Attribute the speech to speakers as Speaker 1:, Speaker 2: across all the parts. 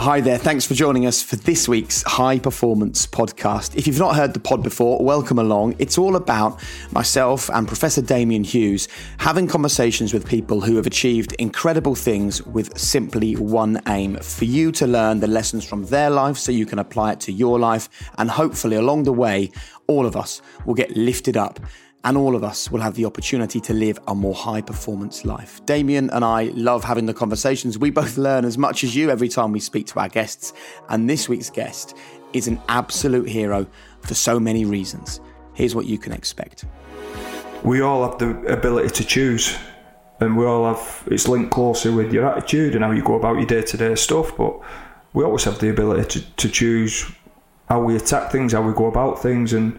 Speaker 1: Hi there. Thanks for joining us for this week's High Performance Podcast. If you've not heard the pod before, welcome along. It's all about myself and Professor Damian Hughes having conversations with people who have achieved incredible things with simply one aim for you to learn the lessons from their life so you can apply it to your life. And hopefully, along the way, all of us will get lifted up and all of us will have the opportunity to live a more high performance life. Damian and I love having the conversations. We both learn as much as you every time we speak to our guests, and this week's guest is an absolute hero for so many reasons. Here's what you can expect.
Speaker 2: We all have the ability to choose, and we all have it's linked closer with your attitude and how you go about your day to day stuff, but we always have the ability to, to choose how we attack things, how we go about things, and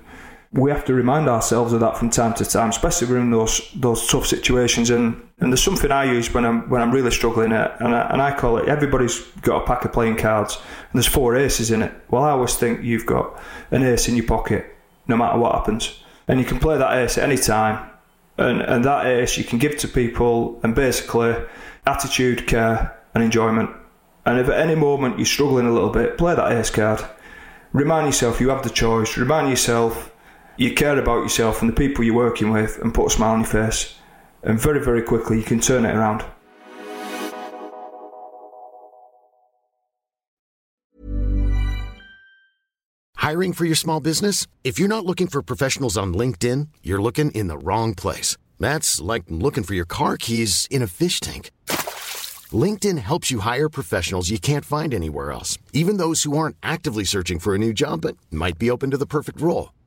Speaker 2: we have to remind ourselves of that from time to time, especially when in those those tough situations. And, and there's something I use when I'm when I'm really struggling, at, and I, and I call it everybody's got a pack of playing cards, and there's four aces in it. Well, I always think you've got an ace in your pocket, no matter what happens, and you can play that ace at any time, and and that ace you can give to people, and basically attitude, care, and enjoyment. And if at any moment you're struggling a little bit, play that ace card. Remind yourself you have the choice. Remind yourself you care about yourself and the people you're working with and put a smile on your face. And very, very quickly you can turn it around.
Speaker 3: Hiring for your small business? If you're not looking for professionals on LinkedIn, you're looking in the wrong place. That's like looking for your car keys in a fish tank. LinkedIn helps you hire professionals you can't find anywhere else, even those who aren't actively searching for a new job but might be open to the perfect role.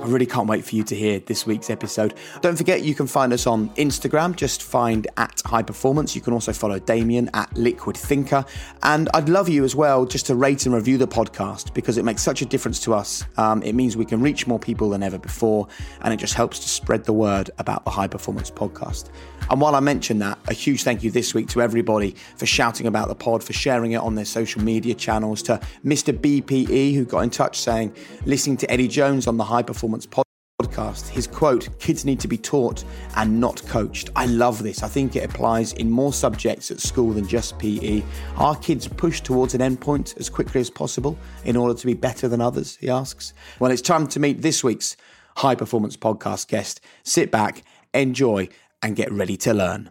Speaker 1: I really can't wait for you to hear this week's episode. Don't forget, you can find us on Instagram. Just find at High Performance. You can also follow Damian at Liquid Thinker. And I'd love you as well just to rate and review the podcast because it makes such a difference to us. Um, it means we can reach more people than ever before, and it just helps to spread the word about the High Performance podcast. And while I mention that, a huge thank you this week to everybody for shouting about the pod, for sharing it on their social media channels, to Mr. BPE, who got in touch saying, listening to Eddie Jones on the High Performance podcast, his quote, kids need to be taught and not coached. I love this. I think it applies in more subjects at school than just PE. Are kids pushed towards an endpoint as quickly as possible in order to be better than others? He asks. Well, it's time to meet this week's high performance podcast guest. Sit back, enjoy, and get ready to learn.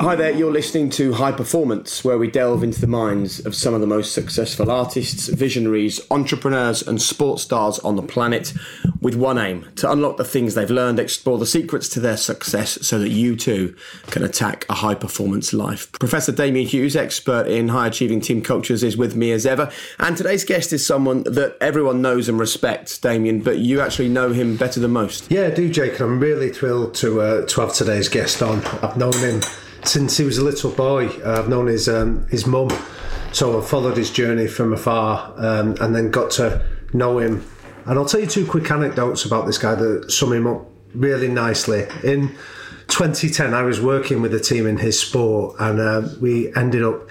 Speaker 1: Hi there, you're listening to High Performance, where we delve into the minds of some of the most successful artists, visionaries, entrepreneurs, and sports stars on the planet with one aim to unlock the things they've learned, explore the secrets to their success so that you too can attack a high performance life. Professor Damian Hughes, expert in high achieving team cultures, is with me as ever. And today's guest is someone that everyone knows and respects, Damian, but you actually know him better than most.
Speaker 4: Yeah, I do, Jake. I'm really thrilled to, uh, to have today's guest on. I've known him since he was a little boy. Uh, I've known his um, his mum, so I've followed his journey from afar, um, and then got to know him. And I'll tell you two quick anecdotes about this guy that sum him up really nicely. In 2010, I was working with a team in his sport, and uh, we ended up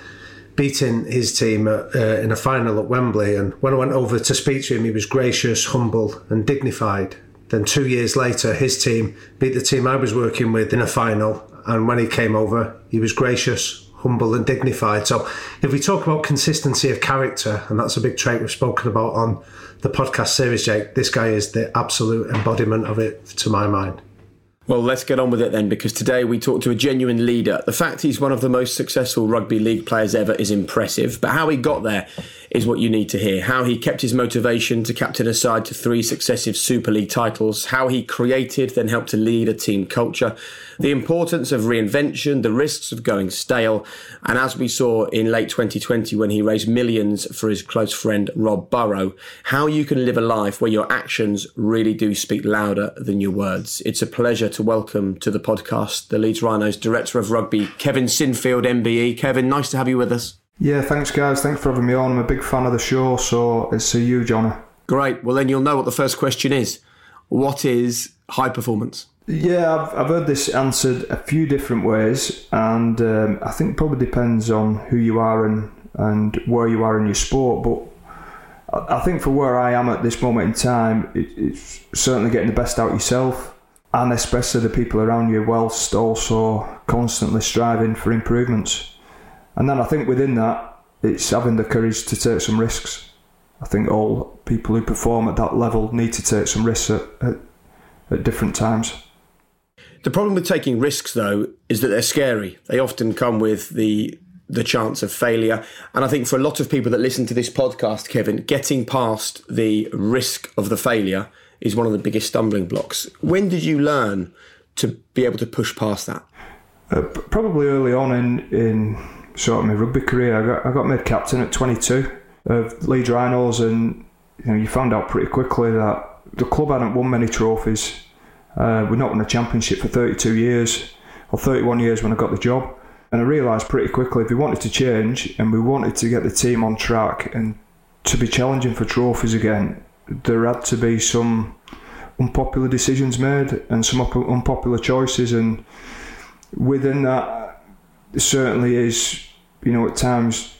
Speaker 4: beating his team at, uh, in a final at Wembley. And when I went over to speak to him, he was gracious, humble, and dignified. Then two years later, his team beat the team I was working with in a final, and when he came over, he was gracious, humble, and dignified. So, if we talk about consistency of character, and that's a big trait we've spoken about on the podcast series, Jake, this guy is the absolute embodiment of it to my mind.
Speaker 1: Well, let's get on with it then, because today we talk to a genuine leader. The fact he's one of the most successful rugby league players ever is impressive, but how he got there is what you need to hear. How he kept his motivation to captain a side to three successive Super League titles, how he created, then helped to lead a team culture, the importance of reinvention, the risks of going stale, and as we saw in late 2020 when he raised millions for his close friend Rob Burrow, how you can live a life where your actions really do speak louder than your words. It's a pleasure to welcome to the podcast the Leeds Rhinos Director of Rugby, Kevin Sinfield, MBE. Kevin, nice to have you with us.
Speaker 2: Yeah, thanks, guys. Thanks for having me on. I'm a big fan of the show, so it's a huge honour.
Speaker 1: Great. Well, then you'll know what the first question is. What is high performance?
Speaker 2: Yeah, I've, I've heard this answered a few different ways, and um, I think probably depends on who you are and, and where you are in your sport. But I think for where I am at this moment in time, it, it's certainly getting the best out yourself, and especially the people around you, whilst also constantly striving for improvements. And then I think within that, it's having the courage to take some risks. I think all people who perform at that level need to take some risks at, at, at different times.
Speaker 1: The problem with taking risks, though, is that they're scary. They often come with the the chance of failure. And I think for a lot of people that listen to this podcast, Kevin, getting past the risk of the failure is one of the biggest stumbling blocks. When did you learn to be able to push past that?
Speaker 2: Uh, probably early on in, in sort of my rugby career. I got, I got made captain at 22 of Leeds Rhinos, and you know you found out pretty quickly that the club hadn't won many trophies uh, we'd not won a championship for 32 years, or 31 years when I got the job. And I realised pretty quickly if we wanted to change and we wanted to get the team on track and to be challenging for trophies again, there had to be some unpopular decisions made and some unpopular choices. And within that, certainly is, you know, at times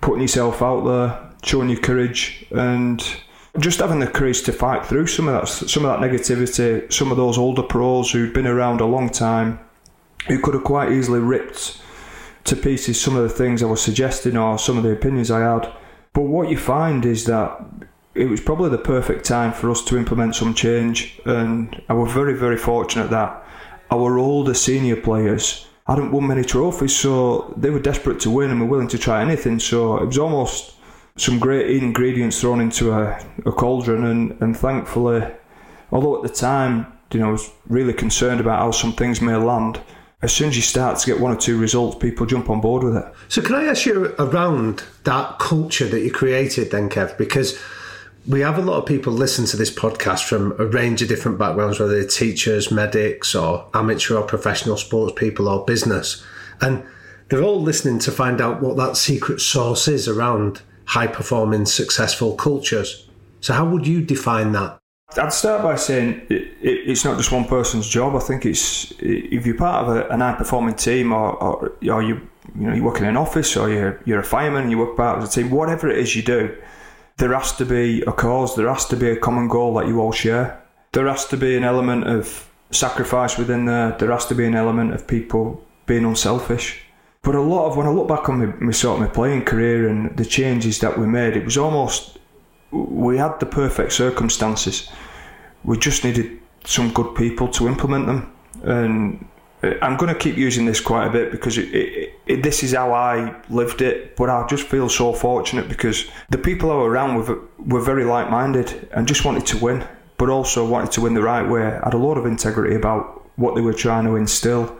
Speaker 2: putting yourself out there, showing your courage, and just having the courage to fight through some of that some of that negativity, some of those older pros who'd been around a long time, who could have quite easily ripped to pieces some of the things I was suggesting or some of the opinions I had. But what you find is that it was probably the perfect time for us to implement some change, and I was very, very fortunate that our older senior players hadn't won many trophies, so they were desperate to win and were willing to try anything. So it was almost some great ingredients thrown into a, a cauldron, and, and thankfully, although at the time, you know, I was really concerned about how some things may land. As soon as you start to get one or two results, people jump on board with it.
Speaker 4: So, can I ask you around that culture that you created then, Kev? Because we have a lot of people listen to this podcast from a range of different backgrounds, whether they're teachers, medics, or amateur or professional sports people or business. And they're all listening to find out what that secret sauce is around high performing, successful cultures. So, how would you define that?
Speaker 2: I'd start by saying it, it, it's not just one person's job. I think it's if you're part of a, an high performing team, or, or, or you you know you work in an office, or you're you're a fireman, and you work part of a team. Whatever it is you do, there has to be a cause. There has to be a common goal that you all share. There has to be an element of sacrifice within there. There has to be an element of people being unselfish. But a lot of when I look back on my, my sort of my playing career and the changes that we made, it was almost we had the perfect circumstances. We just needed some good people to implement them. And uh, I'm going to keep using this quite a bit because it, it, it, this is how I lived it. But I just feel so fortunate because the people I were around with were very like minded and just wanted to win, but also wanted to win the right way. Had a lot of integrity about what they were trying to instill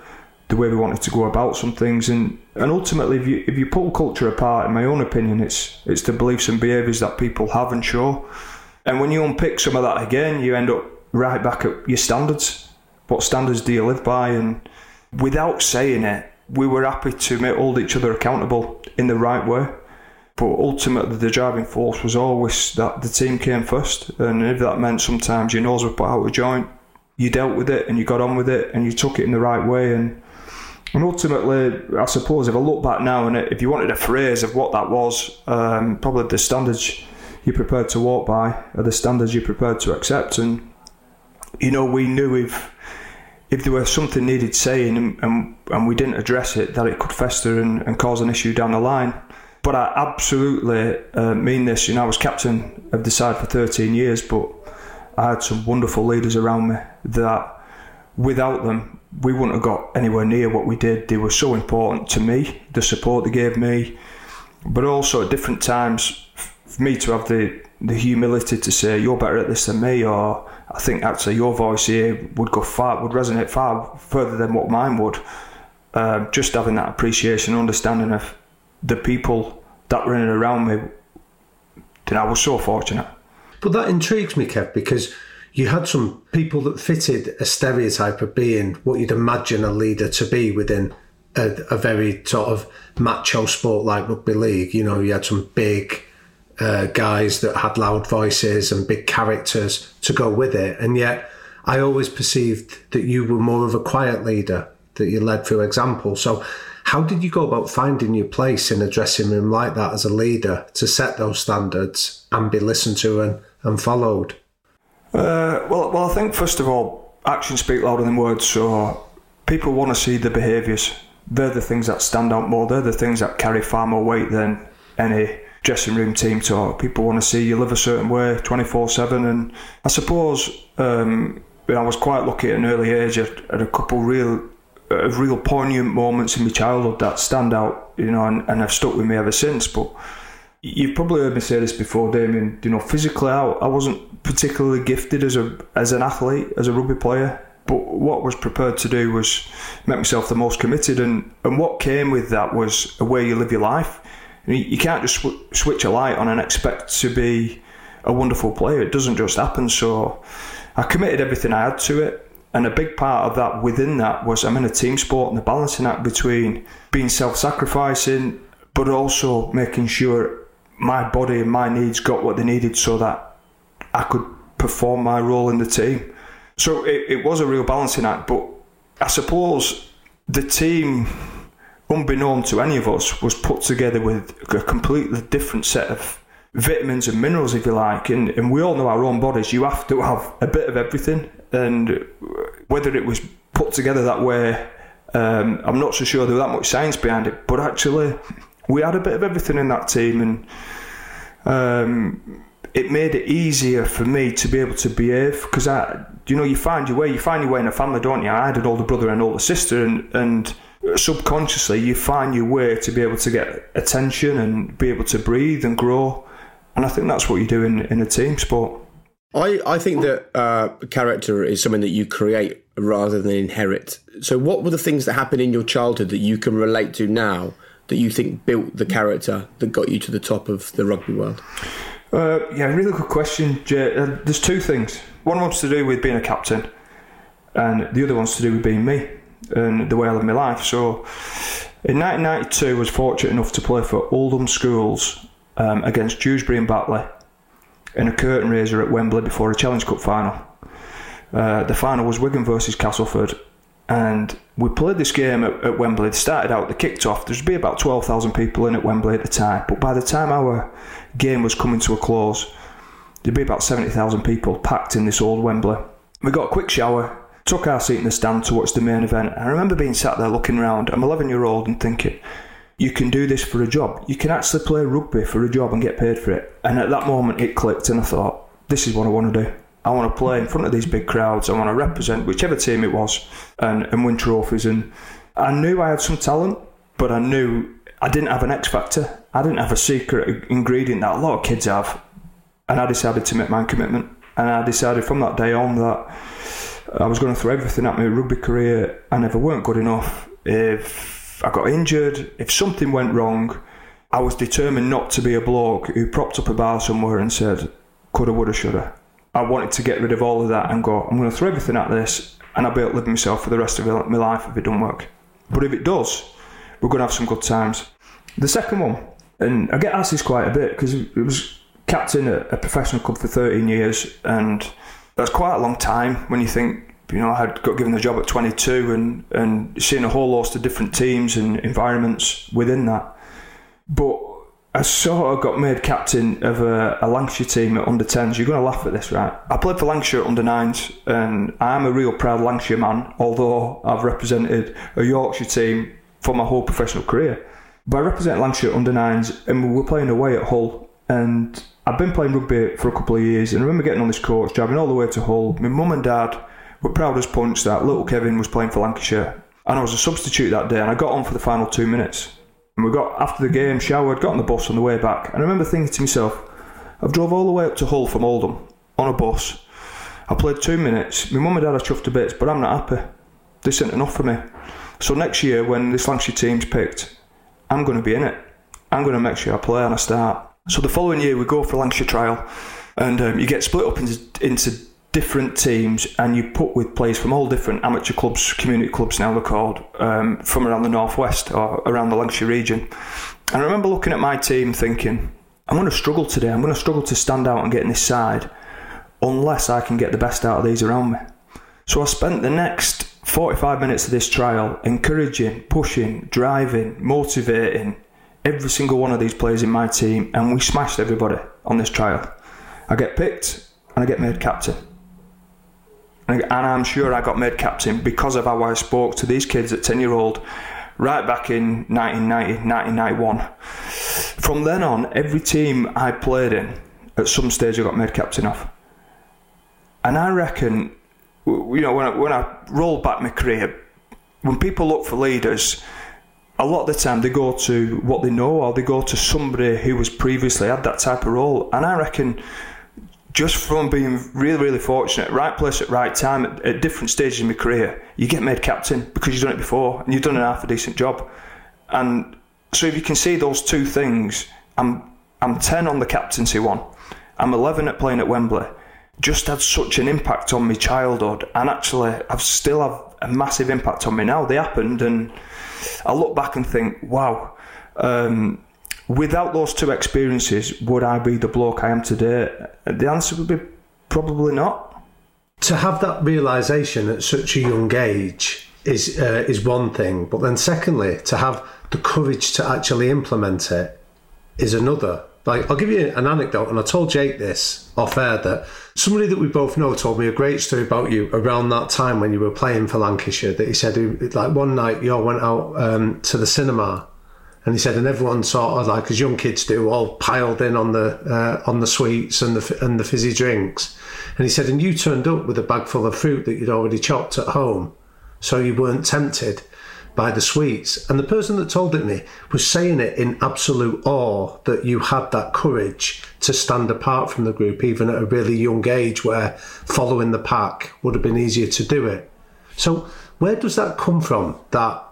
Speaker 2: the way we wanted to go about some things. And, and ultimately, if you if you pull culture apart, in my own opinion, it's it's the beliefs and behaviours that people have and show. And when you unpick some of that again, you end up right back at your standards. What standards do you live by? And without saying it, we were happy to hold each other accountable in the right way. But ultimately, the driving force was always that the team came first. And if that meant sometimes your nose was put out of joint, you dealt with it and you got on with it and you took it in the right way. And and ultimately, I suppose if I look back now and if you wanted a phrase of what that was, um, probably the standards you're prepared to walk by are the standards you're prepared to accept. And you know, we knew if if there was something needed saying and, and, and we didn't address it, that it could fester and, and cause an issue down the line. But I absolutely uh, mean this. You know, I was captain of the side for 13 years, but I had some wonderful leaders around me that without them, we wouldn't have got anywhere near what we did. They were so important to me, the support they gave me, but also at different times, for me to have the, the humility to say, you're better at this than me, or I think actually your voice here would go far, would resonate far further than what mine would. Um, just having that appreciation, understanding of the people that were in and around me, then I was so fortunate.
Speaker 4: But that intrigues me, Kev, because you had some people that fitted a stereotype of being what you'd imagine a leader to be within a, a very sort of macho sport like rugby league. You know, you had some big uh, guys that had loud voices and big characters to go with it, and yet I always perceived that you were more of a quiet leader that you led through example. So, how did you go about finding your place in a dressing room like that as a leader to set those standards and be listened to and, and followed?
Speaker 2: Uh, well, well, I think first of all, actions speak louder than words. So people want to see the behaviours. They're the things that stand out more. They're the things that carry far more weight than any dressing room team talk. People want to see you live a certain way, twenty four seven. And I suppose um, I was quite lucky at an early age at, at a couple real of real poignant moments in my childhood that stand out, you know, and, and have stuck with me ever since. But you've probably heard me say this before, Damian. You know, physically, I, I wasn't particularly gifted as a as an athlete, as a rugby player. But what I was prepared to do was make myself the most committed, and, and what came with that was a way you live your life. You, you can't just sw- switch a light on and expect to be a wonderful player. It doesn't just happen. So I committed everything I had to it. And a big part of that within that was I'm in a team sport and the balancing act between being self sacrificing, but also making sure my body and my needs got what they needed so that I could perform my role in the team. So it, it was a real balancing act, but I suppose the team, unbeknown to any of us, was put together with a completely different set of vitamins and minerals, if you like. And, and we all know our own bodies, you have to have a bit of everything. And whether it was put together that way, um, I'm not so sure there was that much science behind it. But actually, we had a bit of everything in that team. And um, it made it easier for me to be able to behave because I, you know, you find your way. You find your way in a family, don't you? I had an older brother and an older sister, and and subconsciously you find your way to be able to get attention and be able to breathe and grow. And I think that's what you do in, in a team sport.
Speaker 1: I, I think that uh, character is something that you create rather than inherit. So, what were the things that happened in your childhood that you can relate to now that you think built the character that got you to the top of the rugby world?
Speaker 2: Uh, yeah, really good question, Jay. Uh, there's two things. One wants to do with being a captain, and the other one's to do with being me and the way I live my life. So, in 1992, I was fortunate enough to play for Oldham Schools um, against Dewsbury and Batley in a curtain raiser at Wembley before a Challenge Cup final. Uh, the final was Wigan versus Castleford, and we played this game at, at Wembley. It started out, they kicked off. There'd be about 12,000 people in at Wembley at the time, but by the time our game was coming to a close, there'd be about 70,000 people packed in this old Wembley. We got a quick shower, took our seat in the stand to watch the main event. I remember being sat there looking around. I'm 11 year old and thinking, you can do this for a job. You can actually play rugby for a job and get paid for it. And at that moment, it clicked, and I thought, this is what I want to do. I want to play in front of these big crowds. I want to represent whichever team it was and, and win trophies. And I knew I had some talent, but I knew I didn't have an X factor. I didn't have a secret ingredient that a lot of kids have. And I decided to make my commitment. And I decided from that day on that I was going to throw everything at my rugby career. and if I weren't good enough, if I got injured, if something went wrong, I was determined not to be a bloke who propped up a bar somewhere and said, coulda, woulda, shoulda. I wanted to get rid of all of that and go, I'm going to throw everything at this and I'll be live myself for the rest of my life if it don't work. But if it does, we're going to have some good times. The second one, and I get asked this quite a bit because it was captain at a professional club for 13 years and that's quite a long time when you think you know, I had got given the job at 22 and, and seeing a whole host of different teams and environments within that. But I sort of got made captain of a, a Lancashire team at under 10s. You're going to laugh at this, right? I played for Lancashire under 9s, and I'm a real proud Lancashire man, although I've represented a Yorkshire team for my whole professional career. But I represent Lancashire under 9s, and we were playing away at Hull. And I've been playing rugby for a couple of years, and I remember getting on this coach, driving all the way to Hull. My mum and dad were proud as punch that little Kevin was playing for Lancashire. And I was a substitute that day and I got on for the final two minutes. And we got, after the game, showered, got on the bus on the way back. And I remember thinking to myself, I've drove all the way up to Hull from Oldham on a bus. I played two minutes. My mum and dad are chuffed to bits, but I'm not happy. This isn't enough for me. So next year, when this Lancashire team's picked, I'm going to be in it. I'm going to make sure I play and I start. So the following year, we go for a Lancashire trial, and um, you get split up into, into different teams, and you put with players from all different amateur clubs, community clubs now they're called, um, from around the northwest or around the Lancashire region. And I remember looking at my team thinking, I'm going to struggle today. I'm going to struggle to stand out and get in this side unless I can get the best out of these around me. So I spent the next 45 minutes of this trial encouraging, pushing, driving, motivating every single one of these players in my team, and we smashed everybody on this trial. I get picked and I get made captain. And I'm sure I got made captain because of how I spoke to these kids at 10 year old right back in 1990, 1991. From then on, every team I played in, at some stage I got made captain of. And I reckon, you know, when I, when I roll back my career, when people look for leaders, a lot of the time they go to what they know or they go to somebody who was previously had that type of role. And I reckon just from being really, really fortunate, right place at right time at, at, different stages in my career, you get made captain because you've done it before and you've done an half a decent job. And so if you can see those two things, I'm I'm ten on the captaincy one. I'm eleven at playing at Wembley. Just had such an impact on my childhood, and actually, I've still have a massive impact on me now. They happened, and I look back and think, wow. Um, without those two experiences, would I be the bloke I am today? The answer would be probably not.
Speaker 4: To have that realization at such a young age is uh, is one thing, but then secondly, to have the courage to actually implement it is another. Like I'll give you an anecdote, and I told Jake this off air that somebody that we both know told me a great story about you around that time when you were playing for Lancashire. That he said, like one night you all went out um, to the cinema and he said, and everyone sort of like as young kids do, all piled in on the uh, on the sweets and the and the fizzy drinks. And he said, and you turned up with a bag full of fruit that you'd already chopped at home, so you weren't tempted by the sweets. And the person that told it me was saying it in absolute awe that you had that courage to stand apart from the group, even at a really young age, where following the pack would have been easier to do it. So, where does that come from? That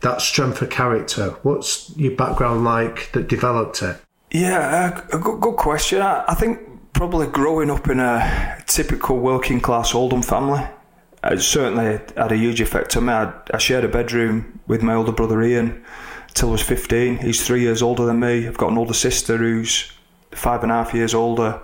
Speaker 4: that strength of character? What's your background like that developed it?
Speaker 2: Yeah, a good, good question. I, I, think probably growing up in a typical working class Oldham family, it certainly had a huge effect on me. I, I shared a bedroom with my older brother Ian till I was 15. He's three years older than me. I've got an older sister who's five and a half years older.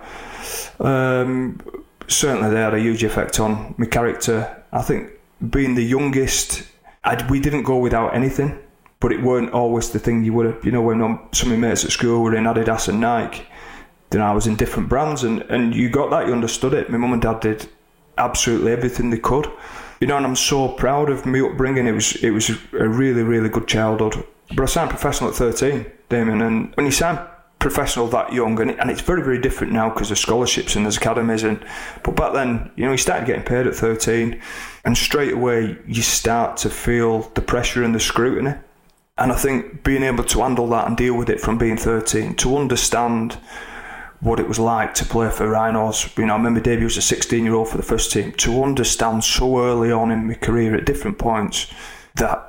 Speaker 2: Um, certainly, they had a huge effect on my character. I think being the youngest I'd, we didn't go without anything, but it weren't always the thing you would have. You know, when some of my mates at school were in Adidas and Nike, then I was in different brands, and, and you got that, you understood it. My mum and dad did absolutely everything they could. You know, and I'm so proud of my upbringing. It was it was a really really good childhood. But I signed professional at 13, Damian, and when you sign professional that young, and, and it's very, very different now because there's scholarships and there's academies. And but back then, you know, he started getting paid at 13, and straight away you start to feel the pressure and the scrutiny. And I think being able to handle that and deal with it from being 13, to understand what it was like to play for Rhinos. You know, I remember Davey was a 16 year old for the first team. To understand so early on in my career at different points that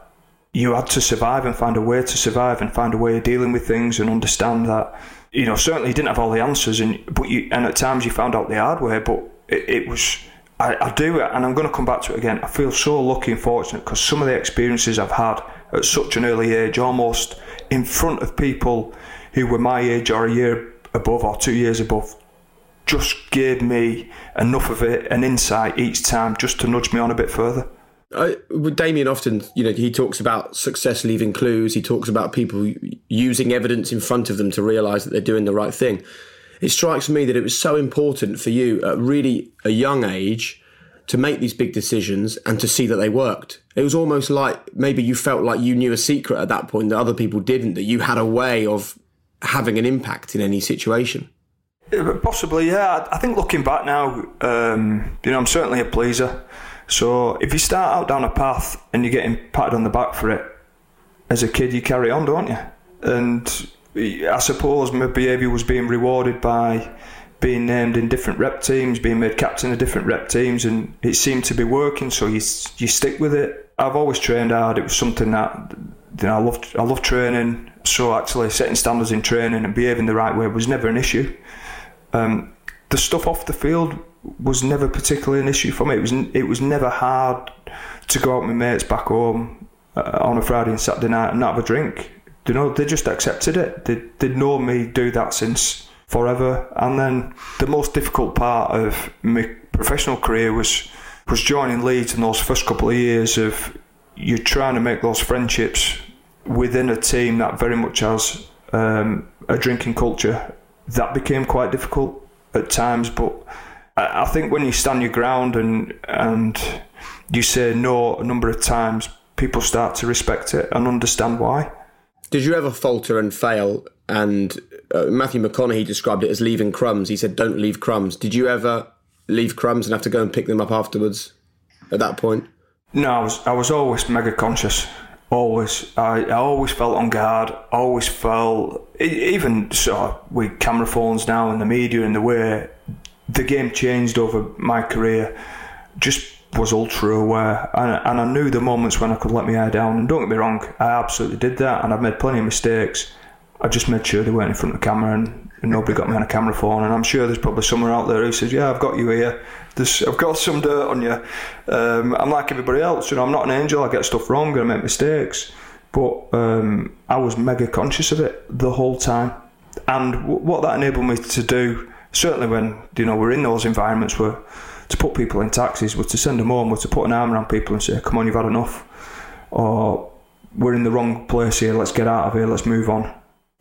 Speaker 2: you had to survive and find a way to survive and find a way of dealing with things and understand that you know certainly you didn't have all the answers and but you and at times you found out the hard way but it, it was I, I, do it and I'm going to come back to it again. I feel so lucky and fortunate because some of the experiences I've had at such an early age almost in front of people who were my age or a year above or two years above just gave me enough of it an insight each time just to nudge me on a bit further
Speaker 1: uh, Damian often, you know, he talks about success leaving clues. He talks about people using evidence in front of them to realise that they're doing the right thing. It strikes me that it was so important for you at really a young age to make these big decisions and to see that they worked. It was almost like maybe you felt like you knew a secret at that point that other people didn't, that you had a way of having an impact in any situation.
Speaker 2: Possibly, yeah. I think looking back now, um, you know, I'm certainly a pleaser So if you start out down a path and you're getting patted on the back for it, as a kid you carry on, don't you? And I suppose my behaviour was being rewarded by being named in different rep teams, being made captain of different rep teams, and it seemed to be working. So you you stick with it. I've always trained hard. It was something that you know, I loved. I loved training. So actually, setting standards in training and behaving the right way was never an issue. Um, the stuff off the field was never particularly an issue for me. It was it was never hard to go out with my mates back home uh, on a Friday and Saturday night and not have a drink. You know, they just accepted it. They they'd known me do that since forever. And then the most difficult part of my professional career was was joining Leeds in those first couple of years of you're trying to make those friendships within a team that very much has um, a drinking culture. That became quite difficult at times, but I think when you stand your ground and and you say no a number of times, people start to respect it and understand why.
Speaker 1: Did you ever falter and fail? And uh, Matthew McConaughey described it as leaving crumbs. He said, "Don't leave crumbs." Did you ever leave crumbs and have to go and pick them up afterwards? At that point,
Speaker 2: no. I was I was always mega conscious. Always, I, I always felt on guard. Always felt even so with camera phones now and the media and the way the game changed over my career. Just was ultra aware, and, and I knew the moments when I could let my hair down. And don't get me wrong, I absolutely did that, and I've made plenty of mistakes. I just made sure they weren't in front of the camera, and, and nobody got me on a camera phone. And I'm sure there's probably someone out there who says, "Yeah, I've got you here. There's, I've got some dirt on you." Um, I'm like everybody else, you know. I'm not an angel. I get stuff wrong and I make mistakes, but um, I was mega conscious of it the whole time. And w- what that enabled me to do, certainly when you know we're in those environments where to put people in taxis, was to send them home, was to put an arm around people and say, "Come on, you've had enough," or "We're in the wrong place here. Let's get out of here. Let's move on."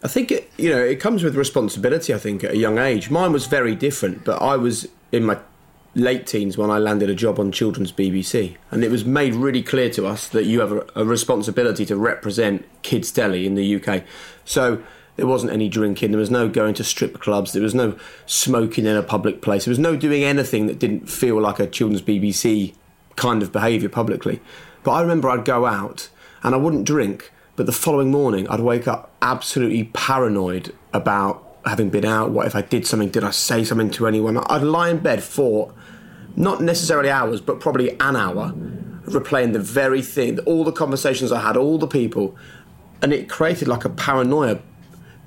Speaker 1: I think it, you know it comes with responsibility. I think at a young age, mine was very different, but I was in my late teens when I landed a job on Children's BBC, and it was made really clear to us that you have a, a responsibility to represent Kids Deli in the UK. So there wasn't any drinking. There was no going to strip clubs. There was no smoking in a public place. There was no doing anything that didn't feel like a children's BBC kind of behaviour publicly. But I remember I'd go out and I wouldn't drink, but the following morning I'd wake up absolutely paranoid about having been out. What if I did something? Did I say something to anyone? I'd lie in bed for not necessarily hours, but probably an hour, replaying the very thing, all the conversations I had, all the people, and it created like a paranoia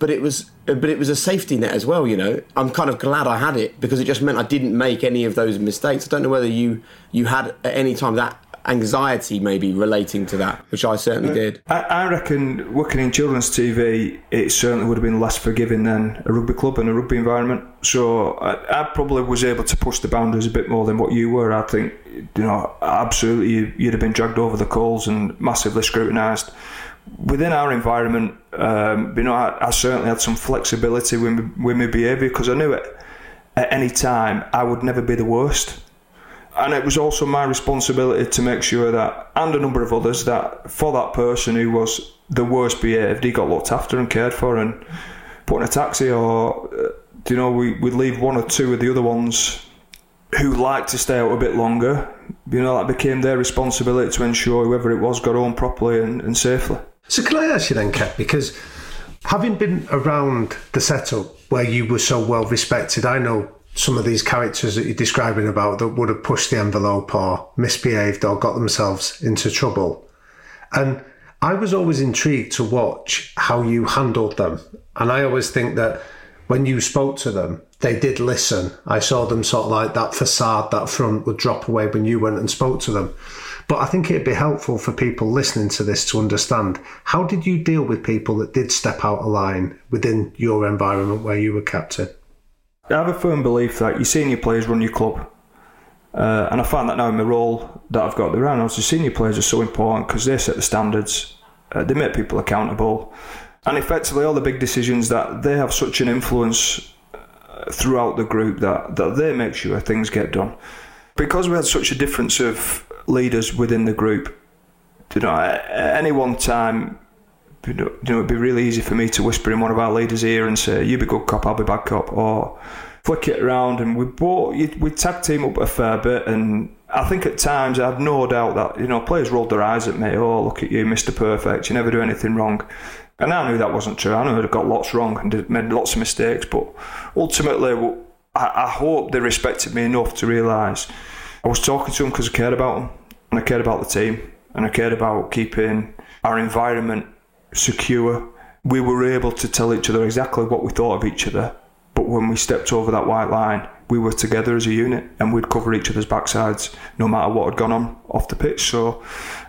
Speaker 1: but it was but it was a safety net as well. You know, I'm kind of glad I had it because it just meant I didn't make any of those mistakes. I don't know whether you you had at any time that anxiety maybe relating to that, which I certainly uh, did.
Speaker 2: I, I, reckon working in children's TV, it certainly would have been less forgiving than a rugby club and a rugby environment. So I, I probably was able to push the boundaries a bit more than what you were. I think, you know, absolutely you'd have been dragged over the coals and massively scrutinised within our environment, um, you know, I, I, certainly had some flexibility with, my, with my behaviour because I knew it at any time I would never be the worst. And it was also my responsibility to make sure that, and a number of others, that for that person who was the worst behaved, he got looked after and cared for and put in a taxi, or, uh, you know, we, we'd leave one or two of the other ones who liked to stay out a bit longer. You know, that became their responsibility to ensure whoever it was got home properly and, and safely.
Speaker 4: So can I ask you then, Kev, because having been around the setup where you were so well respected, I know some of these characters that you're describing about that would have pushed the envelope or misbehaved or got themselves into trouble. And I was always intrigued to watch how you handled them. And I always think that when you spoke to them, they did listen. I saw them sort of like that facade, that front would drop away when you went and spoke to them. But I think it'd be helpful for people listening to this to understand how did you deal with people that did step out of line within your environment where you were captain?
Speaker 2: I have a firm belief that your senior players run your club. Uh, and I find that now in my role that I've got around us, the senior players are so important because they set the standards, uh, they make people accountable, and effectively all the big decisions that they have such an influence uh, throughout the group that, that they make sure things get done. Because we had such a difference of leaders within the group. You know, at any one time, you know, it'd be really easy for me to whisper in one of our leaders' ear and say, "You be good cop, I'll be bad cop," or flick it around. And we bought, we tag team up a fair bit, and I think at times I have no doubt that you know players rolled their eyes at me. Oh, look at you, Mister Perfect. You never do anything wrong. And I knew that wasn't true. I knew I'd got lots wrong and did, made lots of mistakes. But ultimately, I, I hope they respected me enough to realise I was talking to them because I cared about them and I cared about the team and I cared about keeping our environment secure. We were able to tell each other exactly what we thought of each other. But when we stepped over that white line, we were together as a unit and we'd cover each other's backsides no matter what had gone on off the pitch. So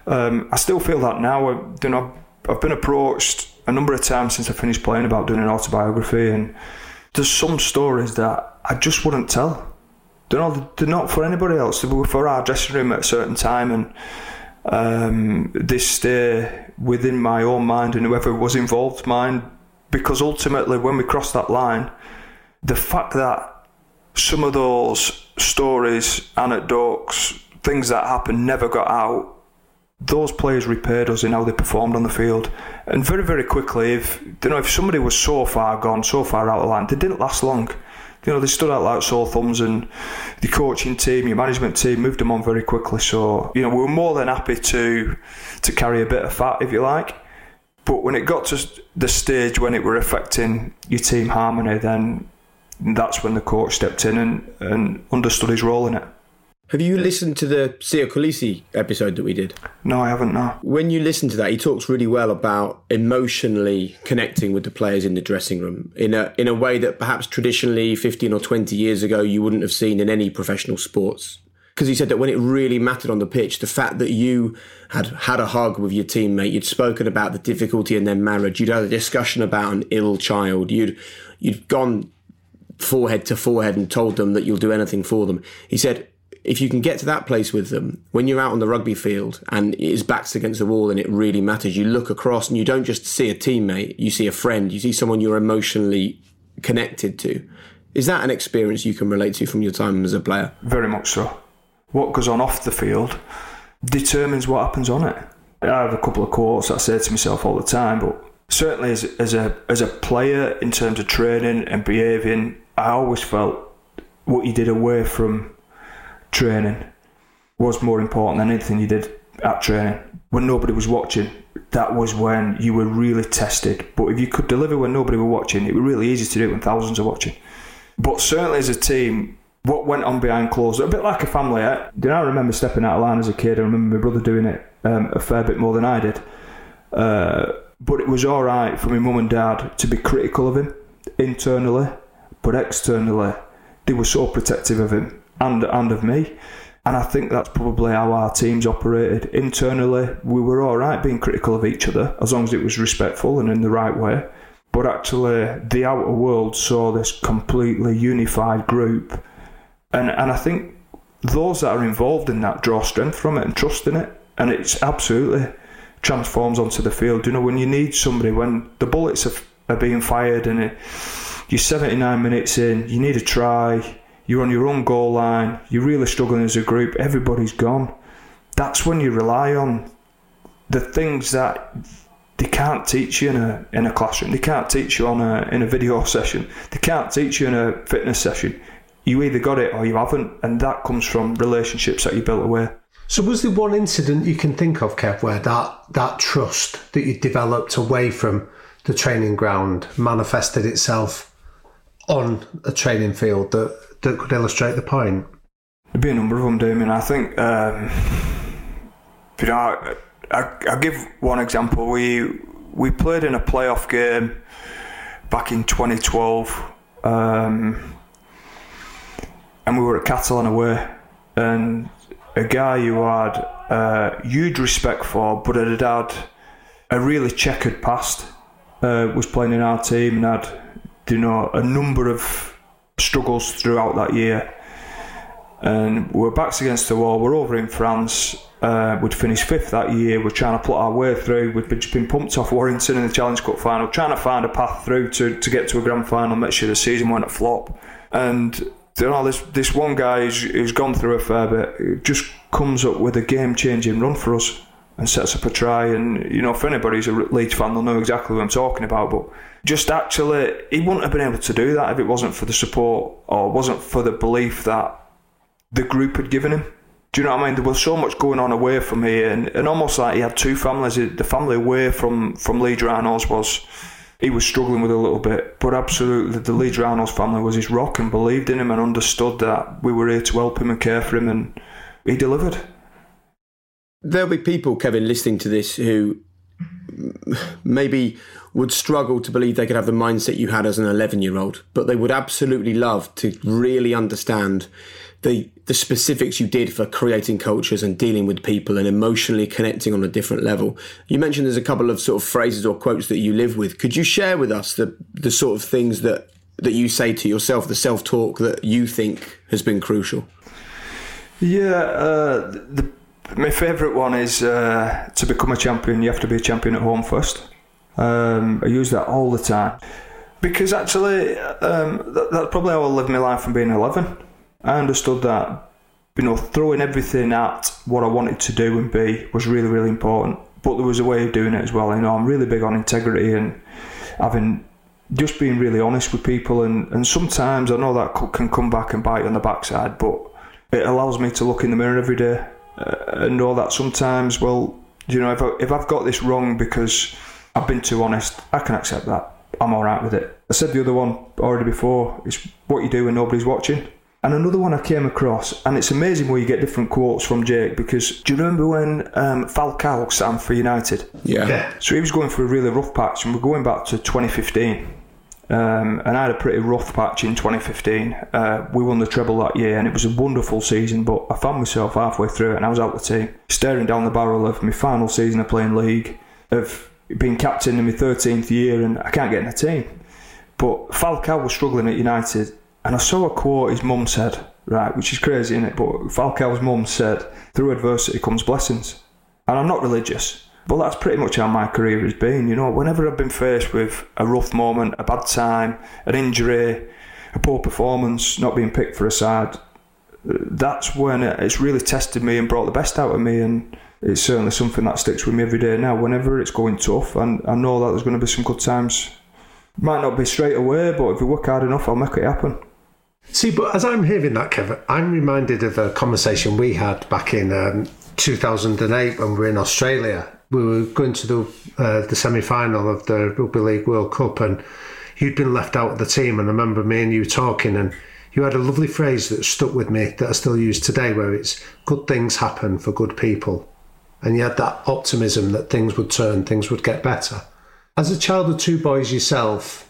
Speaker 2: um, I still feel that now. You know, I've been approached a number of times since I finished playing about doing an autobiography, and there's some stories that I just wouldn't tell. They're not, they're not for anybody else. They were for our dressing room at a certain time, and um, they stay within my own mind and whoever was involved mind. Because ultimately, when we crossed that line, the fact that some of those stories, anecdotes, things that happened never got out those players repaired us in how they performed on the field. And very, very quickly, if you know, if somebody was so far gone, so far out of line, they didn't last long. You know, they stood out like sore thumbs, and the coaching team, your management team, moved them on very quickly. So, you know, we were more than happy to to carry a bit of fat, if you like. But when it got to the stage when it were affecting your team harmony, then that's when the coach stepped in and, and understood his role in it.
Speaker 5: Have you listened to the Siya Kolisi episode that we did?
Speaker 2: No, I haven't. No.
Speaker 5: When you listen to that, he talks really well about emotionally connecting with the players in the dressing room in a in a way that perhaps traditionally, fifteen or twenty years ago, you wouldn't have seen in any professional sports. Because he said that when it really mattered on the pitch, the fact that you had had a hug with your teammate, you'd spoken about the difficulty in their marriage, you'd had a discussion about an ill child, you'd you'd gone forehead to forehead and told them that you'll do anything for them. He said if you can get to that place with them, when you're out on the rugby field and it is backs against the wall and it really matters, you look across and you don't just see a teammate, you see a friend, you see someone you're emotionally connected to. Is that an experience you can relate to from your time as a player?
Speaker 2: Very much so. What goes on off the field determines what happens on it. I have a couple of quotes I say to myself all the time, but certainly as, as a as a player in terms of training and behaving, I always felt what you did away from training was more important than anything you did at training. When nobody was watching, that was when you were really tested. But if you could deliver when nobody were watching, it was really easy to do when thousands are watching. But certainly as a team, what went on behind closed, a bit like a family. Eh? Do I remember stepping out of line as a kid? I remember my brother doing it um, a fair bit more than I did. Uh, but it was all right for my mum and dad to be critical of him internally, but externally, they were so protective of him and and of me. And I think that's probably how our teams operated. Internally, we were all right being critical of each other as long as it was respectful and in the right way. But actually, the outer world saw this completely unified group. And, and I think those that are involved in that draw strength from it and trust in it. And it's absolutely transforms onto the field. You know, when you need somebody, when the bullets are, are being fired and it, you're 79 minutes in, you need a try, you're on your own goal line, you're really struggling as a group, everybody's gone. That's when you rely on the things that they can't teach you in a in a classroom. They can't teach you on a in a video session. They can't teach you in a fitness session. You either got it or you haven't, and that comes from relationships that you built away.
Speaker 4: So, was there one incident you can think of, Kev, where that that trust that you developed away from the training ground manifested itself on a training field that that could illustrate the point?
Speaker 2: There'd be a number of them, Damian. I think, um, you know, I, I, I'll give one example. We we played in a playoff game back in 2012, um, and we were at Catalan away, and a guy who had uh, huge respect for, but had had a really checkered past, uh, was playing in our team and had, you know, a number of struggles throughout that year. And we're backs against the wall. We're over in France. Uh, we'd finished fifth that year. We're trying to put our way through. We'd just been pumped off Warrington in the Challenge Cup final, trying to find a path through to, to get to a grand final, make sure the season went a flop. And you know, this this one guy who's, who's gone through a fair bit just comes up with a game changing run for us and sets up a try. And you know, for anybody who's a Leeds fan, they'll know exactly what I'm talking about. But just actually, he wouldn't have been able to do that if it wasn't for the support or wasn't for the belief that the group had given him. Do you know what I mean? There was so much going on away from here, and, and almost like he had two families. The family away from from Leeds Rhinos was he was struggling with a little bit, but absolutely the Leeds Rhinos family was his rock and believed in him and understood that we were here to help him and care for him, and he delivered.
Speaker 5: There'll be people, Kevin, listening to this who maybe would struggle to believe they could have the mindset you had as an 11 year old, but they would absolutely love to really understand the the specifics you did for creating cultures and dealing with people and emotionally connecting on a different level. You mentioned there's a couple of sort of phrases or quotes that you live with. Could you share with us the the sort of things that that you say to yourself, the self talk that you think has been crucial?
Speaker 2: Yeah, uh, the, my favourite one is uh, to become a champion. You have to be a champion at home first. Um, I use that all the time because actually um, that, that's probably how I lived my life from being 11 I understood that you know throwing everything at what I wanted to do and be was really really important. But there was a way of doing it as well. You know, I'm really big on integrity and having just being really honest with people. And, and sometimes I know that can come back and bite on the backside, but it allows me to look in the mirror every day uh, and know that sometimes, well, you know, if, I, if I've got this wrong because I've been too honest, I can accept that. I'm all right with it. I said the other one already before. It's what you do when nobody's watching. And another one I came across, and it's amazing where you get different quotes from Jake because do you remember when um, Falcao signed for United?
Speaker 5: Yeah. yeah.
Speaker 2: So he was going for a really rough patch, and we're going back to 2015. Um, and I had a pretty rough patch in 2015. Uh, we won the treble that year, and it was a wonderful season. But I found myself halfway through it, and I was out the team, staring down the barrel of my final season of playing league, of being captain in my 13th year, and I can't get in the team. But Falcao was struggling at United, and I saw a quote his mum said, right, which is crazy, isn't it? But Falcao's mum said, through adversity comes blessings. And I'm not religious, but that's pretty much how my career has been. You know, whenever I've been faced with a rough moment, a bad time, an injury, a poor performance, not being picked for a side, that's when it's really tested me and brought the best out of me. And it's certainly something that sticks with me every day now. Whenever it's going tough, and I know that there's going to be some good times. Might not be straight away, but if you work hard enough, I'll make it happen.
Speaker 4: See, but as I'm hearing that, Kevin, I'm reminded of a conversation we had back in um, 2008 when we were in Australia. We were going to the uh, the semi final of the Rugby League World Cup, and you'd been left out of the team. And I remember me and you talking, and you had a lovely phrase that stuck with me that I still use today, where it's "good things happen for good people," and you had that optimism that things would turn, things would get better. As a child of two boys yourself,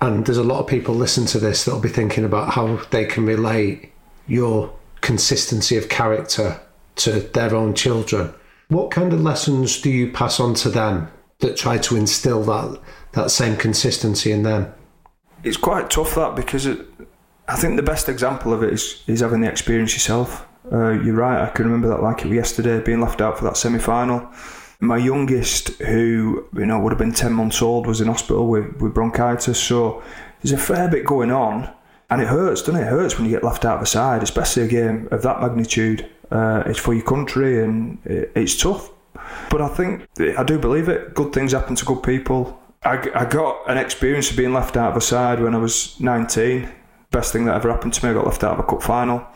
Speaker 4: and there's a lot of people listen to this that'll be thinking about how they can relate your consistency of character to their own children. What kind of lessons do you pass on to them that try to instill that that same consistency in them?
Speaker 2: It's quite tough that because it, I think the best example of it is is having the experience yourself. Uh, you're right. I can remember that like it was yesterday, being left out for that semi final my youngest, who you know would have been ten months old, was in hospital with, with bronchitis. So there's a fair bit going on, and it hurts, doesn't it? It hurts when you get left out of a side, especially a game of that magnitude. Uh, it's for your country, and it's tough. But I think I do believe it. Good things happen to good people. I, I got an experience of being left out of a side when I was 19. Best thing that ever happened to me. I got left out of a cup final.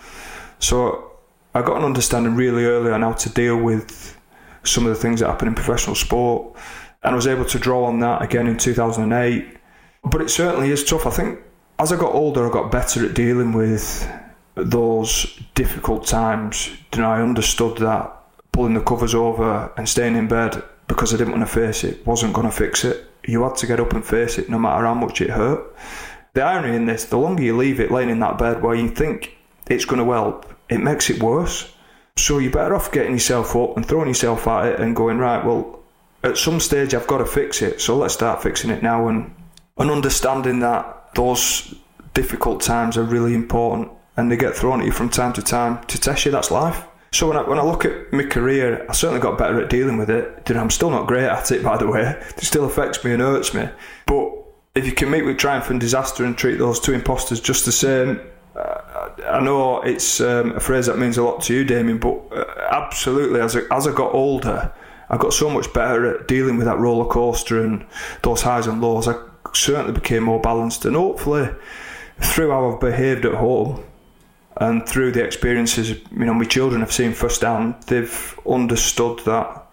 Speaker 2: So I got an understanding really early on how to deal with some of the things that happen in professional sport. And I was able to draw on that again in 2008. But it certainly is tough. I think as I got older, I got better at dealing with those difficult times. You know, I understood that pulling the covers over and staying in bed because I didn't want to face it wasn't going to fix it. You had to get up and face it no matter how much it hurt. The irony in this, the longer you leave it laying in that bed where you think it's going to help, it makes it worse. So you're better off getting yourself up and throwing yourself at it and going, right, well, at some stage I've got to fix it. So let's start fixing it now and, and understanding that those difficult times are really important and they get thrown at you from time to time to test you. That's life. So when I, when I look at my career, I certainly got better at dealing with it. I'm still not great at it, by the way. It still affects me and hurts me. But if you can meet with triumph and disaster and treat those two imposters just the same, I know it's um, a phrase that means a lot to you, Damian, but uh, absolutely, as I, as I got older, I got so much better at dealing with that roller coaster and those highs and lows. I certainly became more balanced, and hopefully, through how I've behaved at home, And through the experiences, you know, my children have seen firsthand, they've understood that.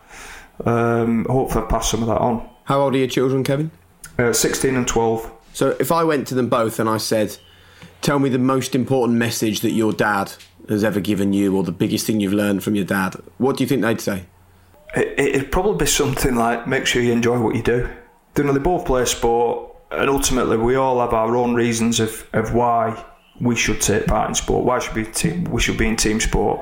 Speaker 2: Um, hopefully, I've passed some of that on.
Speaker 1: How old are your children, Kevin?
Speaker 2: Uh, 16 and 12.
Speaker 1: So if I went to them both and I said, Tell me the most important message that your dad has ever given you, or the biggest thing you've learned from your dad, what do you think they'd say?
Speaker 2: It, it'd probably be something like make sure you enjoy what you do. You know, they both play sport, and ultimately, we all have our own reasons of, of why we should take part in sport. Why should we team, we should be in team sport?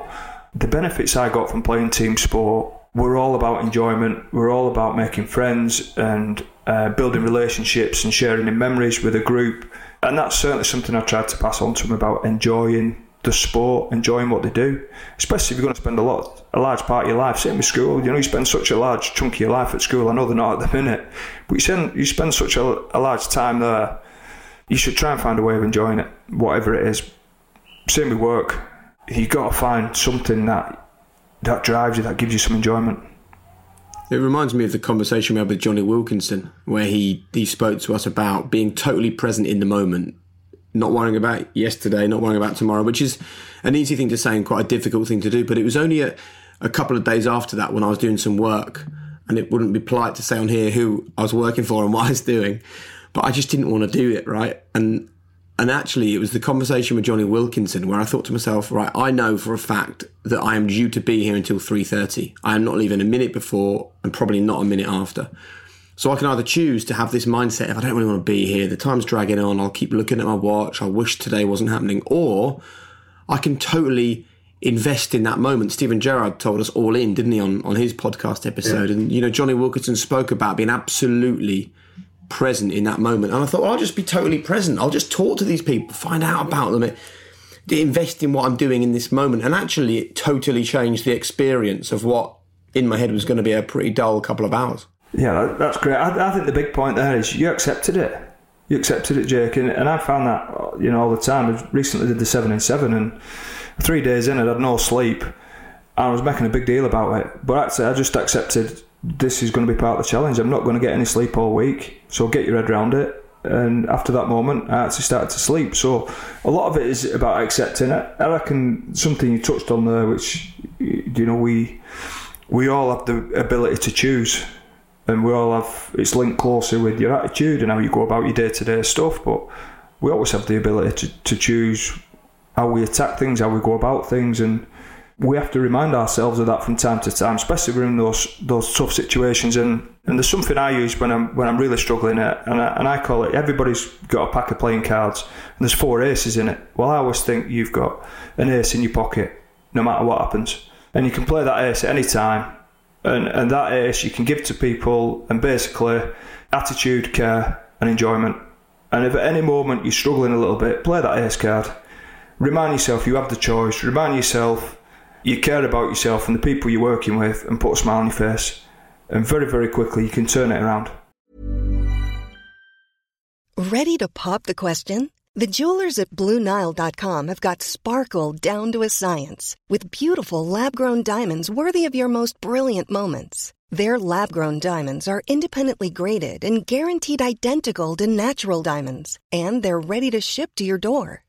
Speaker 2: The benefits I got from playing team sport were all about enjoyment. We're all about making friends and uh, building relationships and sharing in memories with a group. And that's certainly something I tried to pass on to them about enjoying the sport, enjoying what they do. Especially if you're going to spend a lot, a large part of your life. Same with school. You know, you spend such a large chunk of your life at school. I know they're not at the minute, but you spend you spend such a, a large time there. You should try and find a way of enjoying it, whatever it is. Same with work. you've got to find something that that drives you, that gives you some enjoyment.
Speaker 1: It reminds me of the conversation we had with Jonny Wilkinson, where he, he spoke to us about being totally present in the moment, not worrying about yesterday, not worrying about tomorrow, which is an easy thing to say and quite a difficult thing to do. But it was only a, a couple of days after that when I was doing some work, and it wouldn't be polite to say on here who I was working for and what I was doing, but I just didn't want to do it, right? And and actually, it was the conversation with Jonny Wilkinson where I thought to myself, right, I know for a fact that I am due to be here until 3.30. I am not leaving a minute before and probably not a minute after. So I can either choose to have this mindset if I don't really want to be here, the time's dragging on, I'll keep looking at my watch, I wish today wasn't happening, or I can totally invest in that moment. Steven Gerrard told us all in, didn't he, on, on his podcast episode? Yeah. And, you know, Jonny Wilkinson spoke about being absolutely present in that moment. And I thought, well, I'll just be totally present. I'll just talk to these people, find out about them, invest in what I'm doing in this moment. And actually, it totally changed the experience of what in my head was going to be a pretty dull couple of hours.
Speaker 2: Yeah, that's great. I, I think the big point there is you accepted it. You accepted it, Jake, and, and I found that you know all the time. I recently did the seven in seven, and three days in, I had no sleep. And I was making a big deal about it, but actually, I just accepted this is going to be part of the challenge. I'm not going to get any sleep all week, so get your head around it. And after that moment, I actually started to sleep. So a lot of it is about accepting it. I reckon something you touched on there, which you know we we all have the ability to choose, and we all have it's linked closely with your attitude and how you go about your day to day stuff. But we always have the ability to, to choose how we attack things, how we go about things, and we have to remind ourselves of that from time to time, especially when in those those tough situations. And, and there's something I use when I'm when I'm really struggling at, and I, and I call it everybody's got a pack of playing cards, and there's four aces in it. Well, I always think you've got an ace in your pocket, no matter what happens, and you can play that ace at any time, and and that ace you can give to people, and basically attitude, care, and enjoyment. And if at any moment you're struggling a little bit, play that ace card. Remind yourself you have the choice. Remind yourself you care about yourself and the people you're working with and put a smile on your face. And very, very quickly, you can turn it around.
Speaker 6: Ready to pop the question? The jewelers at Bluenile.com have got sparkle down to a science with beautiful lab grown diamonds worthy of your most brilliant moments. Their lab grown diamonds are independently graded and guaranteed identical to natural diamonds, and they're ready to ship to your door.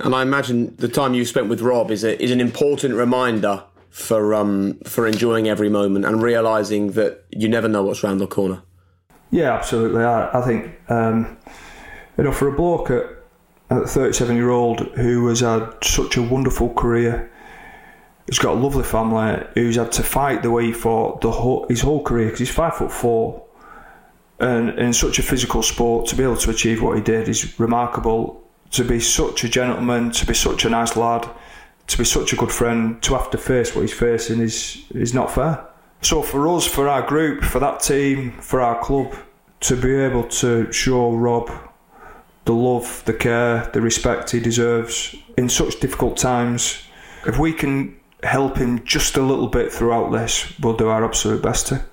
Speaker 5: And I imagine the time you spent with Rob is a, is an important reminder for um for enjoying every moment and realizing that you never know what's around the corner.
Speaker 2: Yeah, absolutely. I, I think um, you know for a bloke at a 37 year old who has had such a wonderful career. He's got a lovely family. Who's had to fight the way he fought the whole, his whole career because he's five foot four, and in such a physical sport to be able to achieve what he did is remarkable. To be such a gentleman, to be such a nice lad, to be such a good friend, to have to face what he's facing is is not fair. So for us, for our group, for that team, for our club, to be able to show Rob the love, the care, the respect he deserves in such difficult times. If we can help him just a little bit throughout this, we'll do our absolute best to.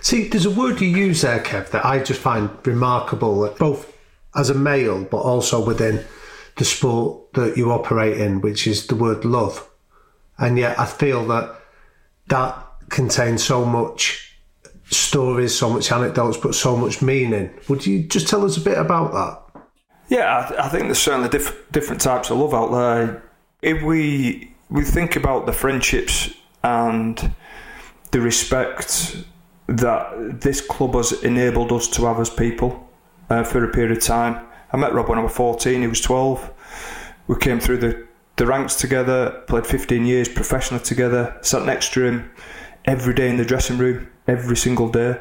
Speaker 4: See, there's a word you use there, Kev, that I just find remarkable, both as a male, but also within the sport that you operate in, which is the word love. And yet I feel that that contains so much stories, so much anecdotes, but so much meaning. Would you just tell us a bit about that?
Speaker 2: Yeah, I, I think there's certainly diff- different types of love out there. If we we think about the friendships and the respect that this club has enabled us to have as people uh, for a period of time. I met Rob when I was 14, he was 12. We came through the, the ranks together, played 15 years professionally together, sat next to him every day in the dressing room, every single day.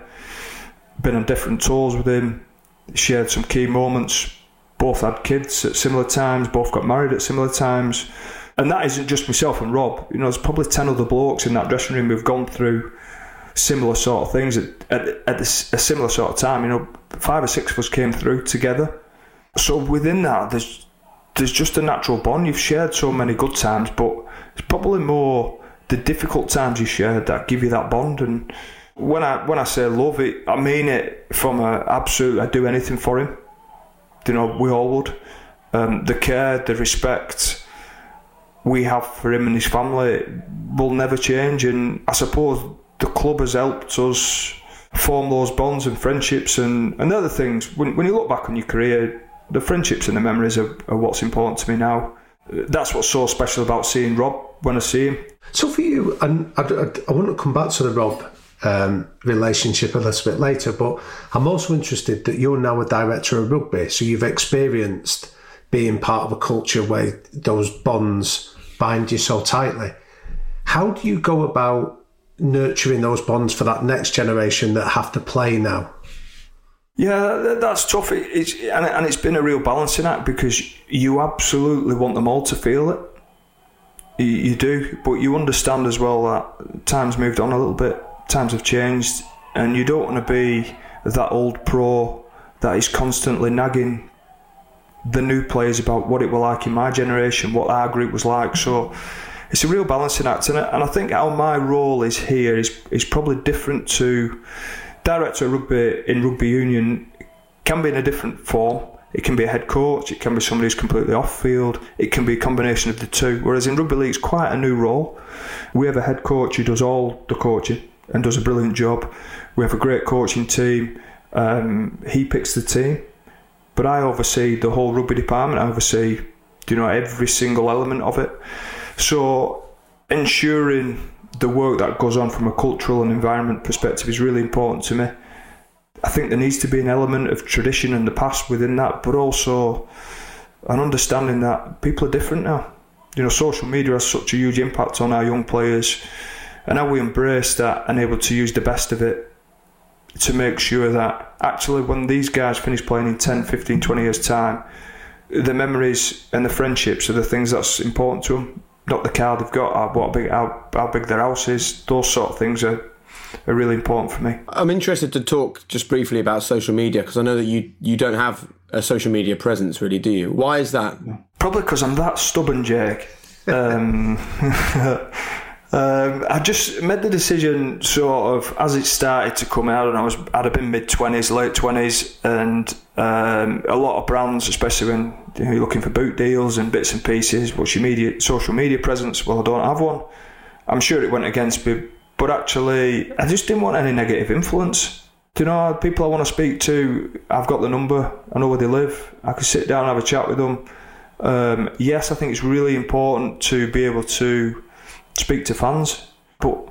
Speaker 2: Been on different tours with him, shared some key moments, both had kids at similar times, both got married at similar times. And that isn't just myself and Rob. You know, there's probably 10 other blokes in that dressing room who've gone through similar sort of things at, at, at a similar sort of time. You know, five or six of us came through together. So within that, there's there's just a natural bond. You've shared so many good times, but it's probably more the difficult times you shared that give you that bond. And when I when I say love it, I mean it from a absolute. I'd do anything for him you know, we all would. Um, the care, the respect we have for him and his family will never change. And I suppose the club has helped us form those bonds and friendships and, and other things. When, when you look back on your career, the friendships and the memories are, are what's important to me now. That's what's so special about seeing Rob when I see him.
Speaker 4: So for you, and I, I, I want to come back to the Rob um, relationship a little bit later. But I'm also interested that you're now a director of rugby, so you've experienced being part of a culture where those bonds bind you so tightly. How do you go about nurturing those bonds for that next generation that have to play now?
Speaker 2: Yeah, that's tough. It's, and it's been a real balancing act because you absolutely want them all to feel it. You do, but you understand as well that time's moved on a little bit times have changed, and you don't want to be that old pro that is constantly nagging the new players about what it was like in my generation, what our group was like. So it's a real balancing act, and I think how my role is here is is probably different to director of rugby in rugby union. Can be in a different form. It can be a head coach. It can be somebody who's completely off field. It can be a combination of the two. Whereas in rugby league, it's quite a new role. We have a head coach who does all the coaching and does a brilliant job. We have a great coaching team. Um, he picks the team, but I oversee the whole rugby department. I oversee, you know, every single element of it. So ensuring the work that goes on from a cultural and environment perspective is really important to me. I think there needs to be an element of tradition and the past within that, but also an understanding that people are different now. You know, social media has such a huge impact on our young players and how we embrace that and able to use the best of it to make sure that actually when these guys finish playing in 10, 15, 20 years' time, the memories and the friendships are the things that's important to them, not the car they've got, or what big, how, how big their house is. Those sort of things are are really important for me.
Speaker 5: I'm interested to talk just briefly about social media because I know that you you don't have a social media presence, really, do you? Why is that?
Speaker 2: Probably because I'm that stubborn, Jake. Um, Um, I just made the decision sort of as it started to come out, and I was I'd have been mid twenties, late twenties, and um, a lot of brands, especially when you know, you're looking for boot deals and bits and pieces. What's your media, social media presence? Well, I don't have one. I'm sure it went against me, but actually, I just didn't want any negative influence. Do you know people I want to speak to? I've got the number. I know where they live. I can sit down and have a chat with them. Um, yes, I think it's really important to be able to speak to fans, but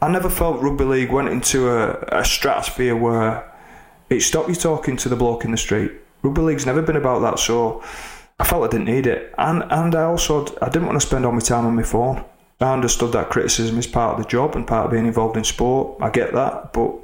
Speaker 2: I never felt rugby league went into a, a stratosphere where it stopped you talking to the bloke in the street. Rugby league's never been about that, so I felt I didn't need it, and and I also I didn't want to spend all my time on my phone. I understood that criticism is part of the job and part of being involved in sport. I get that, but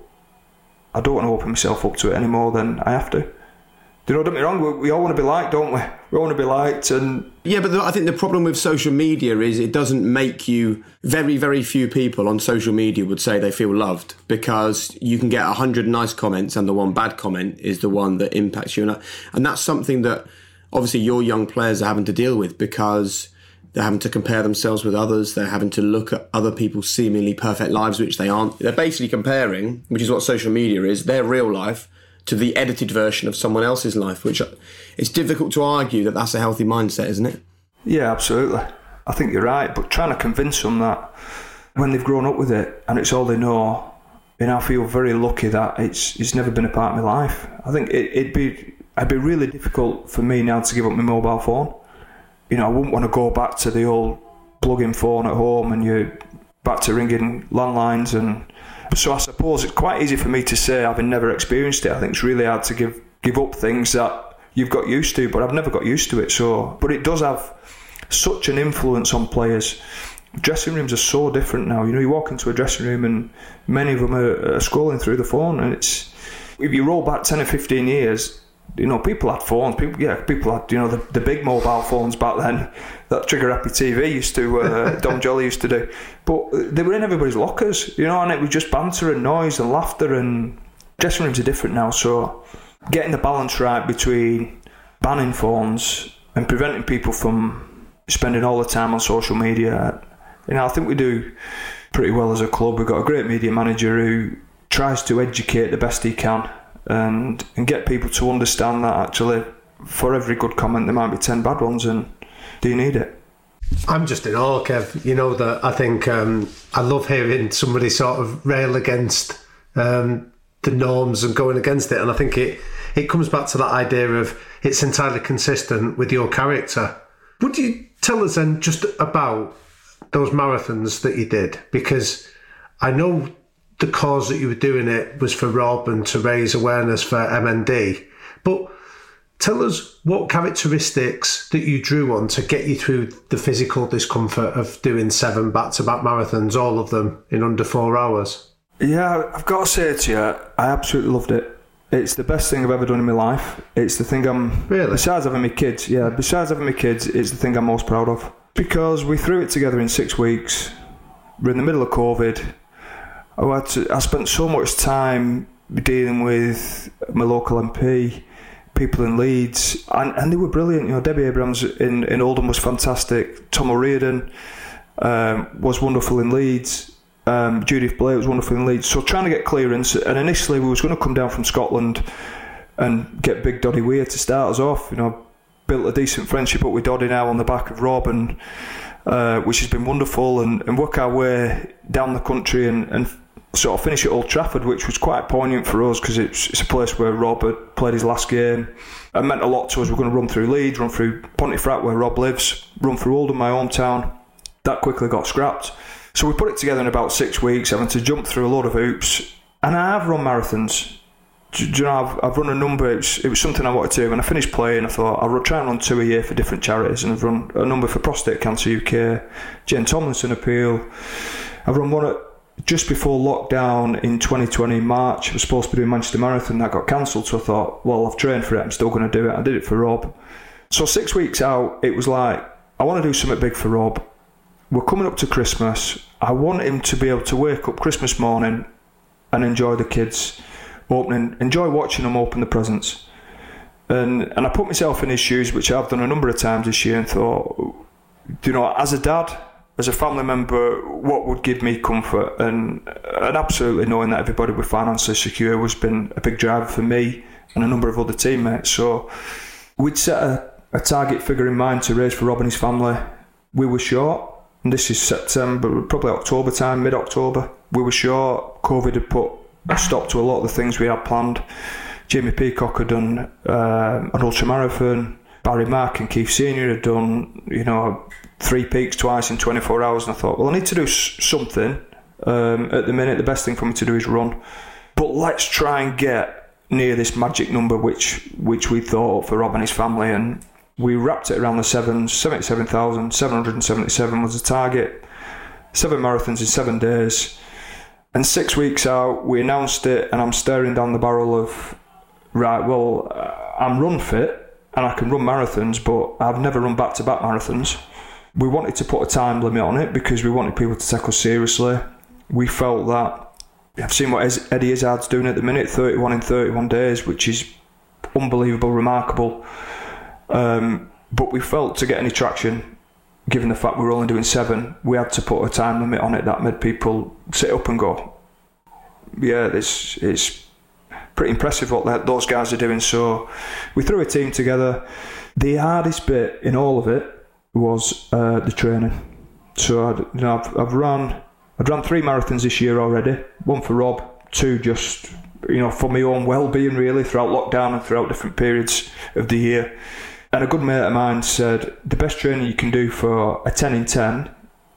Speaker 2: I don't want to open myself up to it any more than I have to. Do you know, don't get me wrong, we, we all want to be liked, don't we? We want to be liked and...
Speaker 5: Yeah, but the, I think the problem with social media is it doesn't make you... Very, very few people on social media would say they feel loved because you can get a hundred nice comments and the one bad comment is the one that impacts you. And that's something that obviously your young players are having to deal with because they're having to compare themselves with others. They're having to look at other people's seemingly perfect lives, which they aren't. They're basically comparing, which is what social media is, their real life to the edited version of someone else's life, which uh, it's difficult to argue that that's a healthy mindset, isn't it?
Speaker 2: Yeah, absolutely. I think you're right, but trying to convince them that when they've grown up with it and it's all they know, and I feel very lucky that it's it's never been a part of my life. I think it, it'd be it'd be really difficult for me now to give up my mobile phone you know, I wouldn't want to go back to the old plug-in phone at home and you're back to ringing landlines and so I suppose it's quite easy for me to say having never experienced it. I think it's really hard to give give up things that you've got used to, but I've never got used to it. So, but it does have such an influence on players. Dressing rooms are so different now. You know, you walk into a dressing room and many of them are, are scrolling through the phone, and it's if you roll back ten or fifteen years, you know, people had phones. People, yeah, people had you know the, the big mobile phones back then that Trigger Happy TV used to uh, Dom Joly used to do. But they were in everybody's lockers, you know, and it was just banter and noise and laughter. And dressing rooms are different now, so getting the balance right between banning phones and preventing people from spending all the time on social media. You know, I think we do pretty well as a club. We've got a great media manager who tries to educate the best he can and and get people to understand that actually for every good comment there might be 10 bad ones and do you need it
Speaker 4: I'm just in awe, Kev. You know that I think um, I love hearing somebody sort of rail against um, the norms and going against it, and I think it it comes back to that idea of it's entirely consistent with your character. Would you tell us then just about those marathons that you did? Because I know the cause that you were doing it was for Rob and to raise awareness for MND. But tell us what characteristics that you drew on to get you through the physical discomfort of doing seven back to back marathons, all of them in under four hours.
Speaker 2: Yeah, I've got to say to you, I absolutely loved it. It's the best thing I've ever done in my life. It's the thing I'm.
Speaker 4: Really?
Speaker 2: Besides having my kids, yeah, besides having my kids, it's the thing I'm most proud of. Because we threw it together in six weeks. We're in the middle of COVID To, I spent so much time dealing with my local MP, people in Leeds, and, and they were brilliant. You know, Debbie Abrahams in, in Oldham was fantastic. Tom O'Riordan um, was wonderful in Leeds. Um, Judith Blake was wonderful in Leeds. So trying to get clearance, and initially we was going to come down from Scotland and get Big Doddie Weir to start us off. You know, built a decent friendship up with Doddie now on the back of Rob and. Uh, which has been wonderful, and, and work our way down the country and, and sort of finish at Old Trafford, which was quite poignant for us because it's, it's a place where Rob had played his last game. It meant a lot to us. We're going to run through Leeds, run through Pontefract, where Rob lives, run through Oldham, my hometown. That quickly got scrapped. So we put it together in about six weeks, having to jump through a lot of hoops. And I have run marathons. Do, you know, I've, I've run a number. It was, it was something I wanted to. do. When I finished playing, I thought I'll try and run two a year for different charities. And I've run a number for Prostate Cancer UK, Jane Tomlinson Appeal. I've run one at just before lockdown in 2020 March, I was supposed to be doing Manchester Marathon. That got cancelled. So I thought, well, I've trained for it. I'm still going to do it. I did it for Rob. So six weeks out, it was like, I want to do something big for Rob. We're coming up to Christmas. I want him to be able to wake up Christmas morning and enjoy the kids opening, enjoy watching them open the presents. And and I put myself in his shoes, which I've done a number of times this year, and thought, you know, as a dad, as a family member, what would give me comfort and and absolutely knowing that everybody would financially secure was been a big driver for me and a number of other teammates. So we'd set a, a target figure in mind to raise for Rob and his family. We were short, and this is September, probably October time, mid October. We were short. COVID had put a stop to a lot of the things we had planned. Jamie Peacock had done uh, an ultra marathon. Barry Mack and Keith Senior had done, you know, three peaks twice in 24 hours, and I thought, well, I need to do something. Um, at the minute, the best thing for me to do is run, but let's try and get near this magic number, which which we thought for Rob and his family, and we wrapped it around the seven, 77,777 was the target. Seven marathons in seven days. And six weeks out, we announced it, and I'm staring down the barrel of, right, well, uh, I'm run fit and I can run marathons, but I've never run back to back marathons. We wanted to put a time limit on it because we wanted people to take us seriously. We felt that I've seen what Eddie Izzard's doing at the minute 31 in 31 days, which is unbelievable, remarkable. Um, but we felt to get any traction, given the fact we were only doing seven, we had to put a time limit on it that made people sit up and go, yeah, this it's pretty impressive what those guys are doing. So we threw a team together. The hardest bit in all of it was uh, the training. So I'd, you know, I've, I've run I've run three marathons this year already. One for Rob, two just you know for my own well-being really throughout lockdown and throughout different periods of the year. And a good mate of mine said the best training you can do for a 10 in 10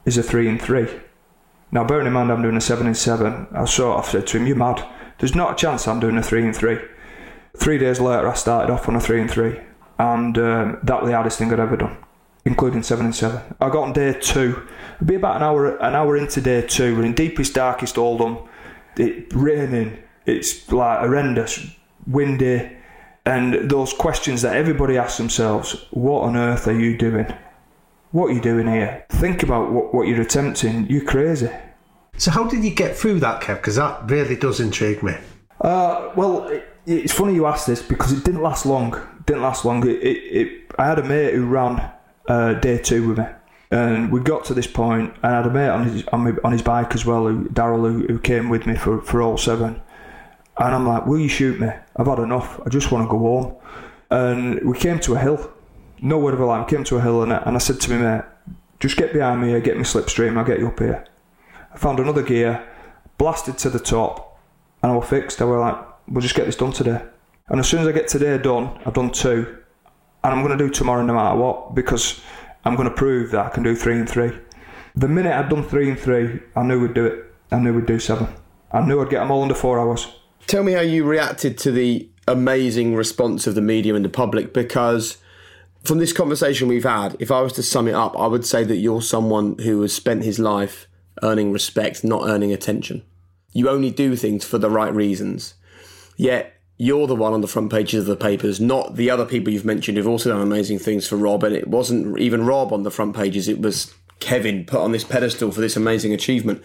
Speaker 2: is a 3 in 3. Now, bearing in mind I'm doing a 7 in 7, I sort of said to him, You're mad. There's not a chance I'm doing a 3 in 3. Three days later, I started off on a 3 in 3, and um, that was the hardest thing I'd ever done, including 7 in 7. I got on day two, it'd be about an hour, an hour into day two, we're in deepest, darkest Oldham, it raining, it's like horrendous, windy and those questions that everybody asks themselves what on earth are you doing? What are you doing here? Think about what, what you're attempting. You're crazy.
Speaker 4: So, how did you get through that, Kev? Because that really does intrigue me.
Speaker 2: Uh, well, it, it's funny you ask this because it didn't last long. It didn't last long. It, it, I had a mate who ran uh, day two with me, and we got to this point, and I had a mate on his on, my, on his bike as well, Daryl, who, who came with me for, for all seven. And I'm like, will you shoot me? I've had enough. I just want to go home. And we came to a hill. No word of a lie. Came to a hill and I, and I said to my mate, just get behind me, get me slipstream, I'll get you up here. I found another gear, blasted to the top, and I was fixed. I was like, we'll just get this done today. And as soon as I get today done, I've done two. And I'm going to do tomorrow no matter what because I'm going to prove that I can do three and three. The minute I'd done three and three, I knew we'd do it. I knew we'd do seven. I knew I'd get them all under four hours.
Speaker 5: Tell me how you reacted to the amazing response of the media and the public because from this conversation we've had, if I was to sum it up, I would say that you're someone who has spent his life earning respect, not earning attention. You only do things for the right reasons. Yet you're the one on the front pages of the papers, not the other people you've mentioned who've also done amazing things for Rob. And it wasn't even Rob on the front pages, it was Kevin put on this pedestal for this amazing achievement.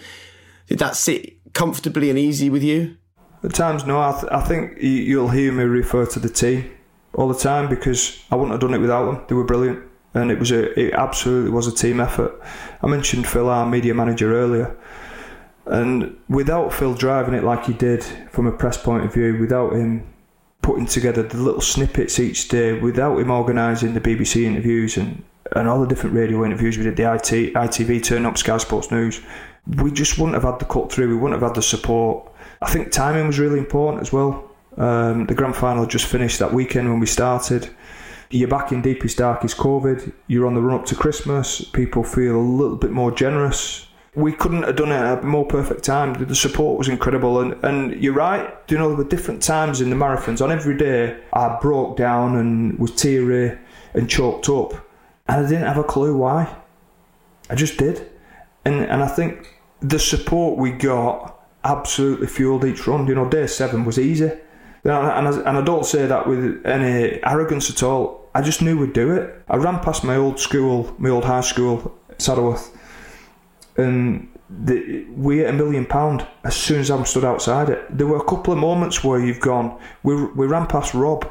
Speaker 5: Did that sit comfortably and easy with you?
Speaker 2: At times, no. I, th- I think you'll hear me refer to the team all the time because I wouldn't have done it without them. They were brilliant, and it was a it absolutely was a team effort. I mentioned Phil, our media manager, earlier, and without Phil driving it like he did from a press point of view, without him putting together the little snippets each day, without him organising the BBC interviews and and all the different radio interviews we did, the IT, ITV turn up, Sky Sports News, we just wouldn't have had the cut through. We wouldn't have had the support I think timing was really important as well. Um, the grand final just finished that weekend when we started. You're back in deepest, darkest COVID. You're on the run up to Christmas. People feel a little bit more generous. We couldn't have done it at a more perfect time. The support was incredible, and, and you're right. You know, there were different times in the marathons. On every day, I broke down and was teary and choked up, and I didn't have a clue why. I just did, and and I think the support we got absolutely fueled each run. You know, day seven was easy. And I, and I don't say that with any arrogance at all. I just knew we'd do it. I ran past my old school, my old high school, Saddleworth, and the, we hit a million pound as soon as I stood outside it. There were a couple of moments where you've gone. We we ran past Rob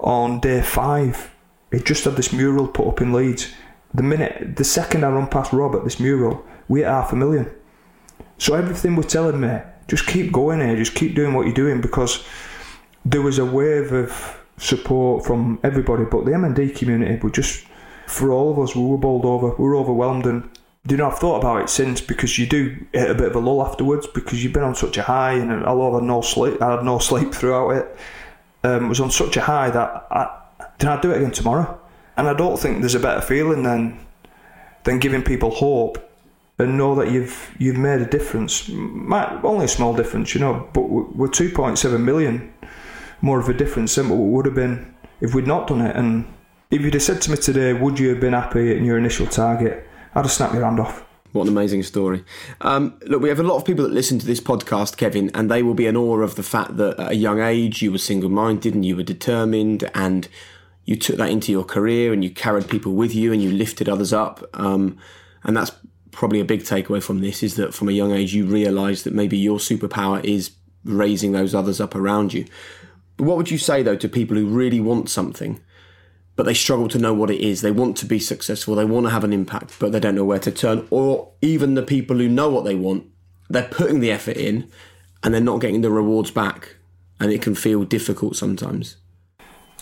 Speaker 2: on day five. He just had this mural put up in Leeds, the minute, the second I run past Rob at this mural, we hit half a million. So everything was telling me, just keep going here, just keep doing what you're doing because there was a wave of support from everybody, but the MND community were just, for all of us, we were bowled over, we were overwhelmed and you know, I've thought about it since because you do hit a bit of a lull afterwards because you've been on such a high and I had no sleep, I had no sleep throughout it. Um, was on such a high that I, did I do it again tomorrow? And I don't think there's a better feeling than than giving people hope and know that you've you've made a difference. Might, only a small difference, you know, but we're 2.7 million more of a difference than what would have been if we'd not done it. And if you'd have said to me today, would you have been happy in your initial target? I'd have snapped your hand off.
Speaker 1: What an amazing story. Um, look, we have a lot of people that listen to this podcast, Kevin, and they will be in awe of the fact that at a young age you were single minded and you were determined and you took that into your career and you carried people with you and you lifted others up. Um, and that's probably a big takeaway from this is that from a young age you realise that maybe your superpower is raising those others up around you. But what would you say though to people who really want something, but they struggle to know what it is? They want to be successful, they want to have an impact, but they don't know where to turn. Or even the people who know what they want, they're putting the effort in and they're not getting the rewards back, and it can feel difficult sometimes.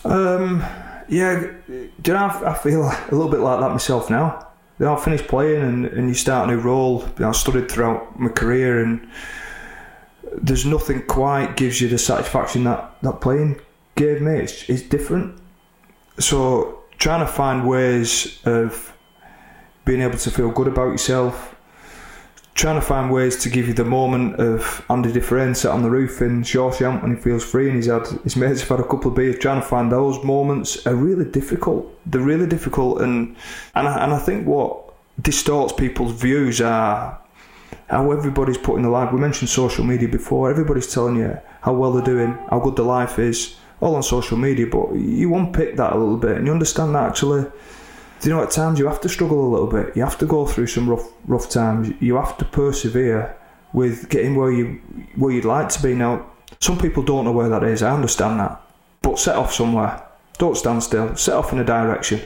Speaker 2: Um, yeah, do you know, I feel a little bit like that myself now. You know, I finished playing and, and you start a new role. You know, I studied throughout my career and there's nothing quite gives you the satisfaction that, that playing gave me. It's, it's different. So trying to find ways of being able to feel good about yourself, trying to find ways to give you the moment of Andy Dufresne sat on the roof in Shawshank when he feels free and he's had his mates have had a couple of beers. Trying to find those moments are really difficult. They're really difficult, and and I, and I think what distorts people's views are how everybody's putting the life. We mentioned social media before. Everybody's telling you how well they're doing, how good their life is, all on social media. But you unpick that a little bit, and you understand that actually Do you know at times you have to struggle a little bit. You have to go through some rough rough times. You have to persevere with getting where you where you'd like to be. Now, some people don't know where that is. I understand that, but set off somewhere. Don't stand still. Set off in a direction.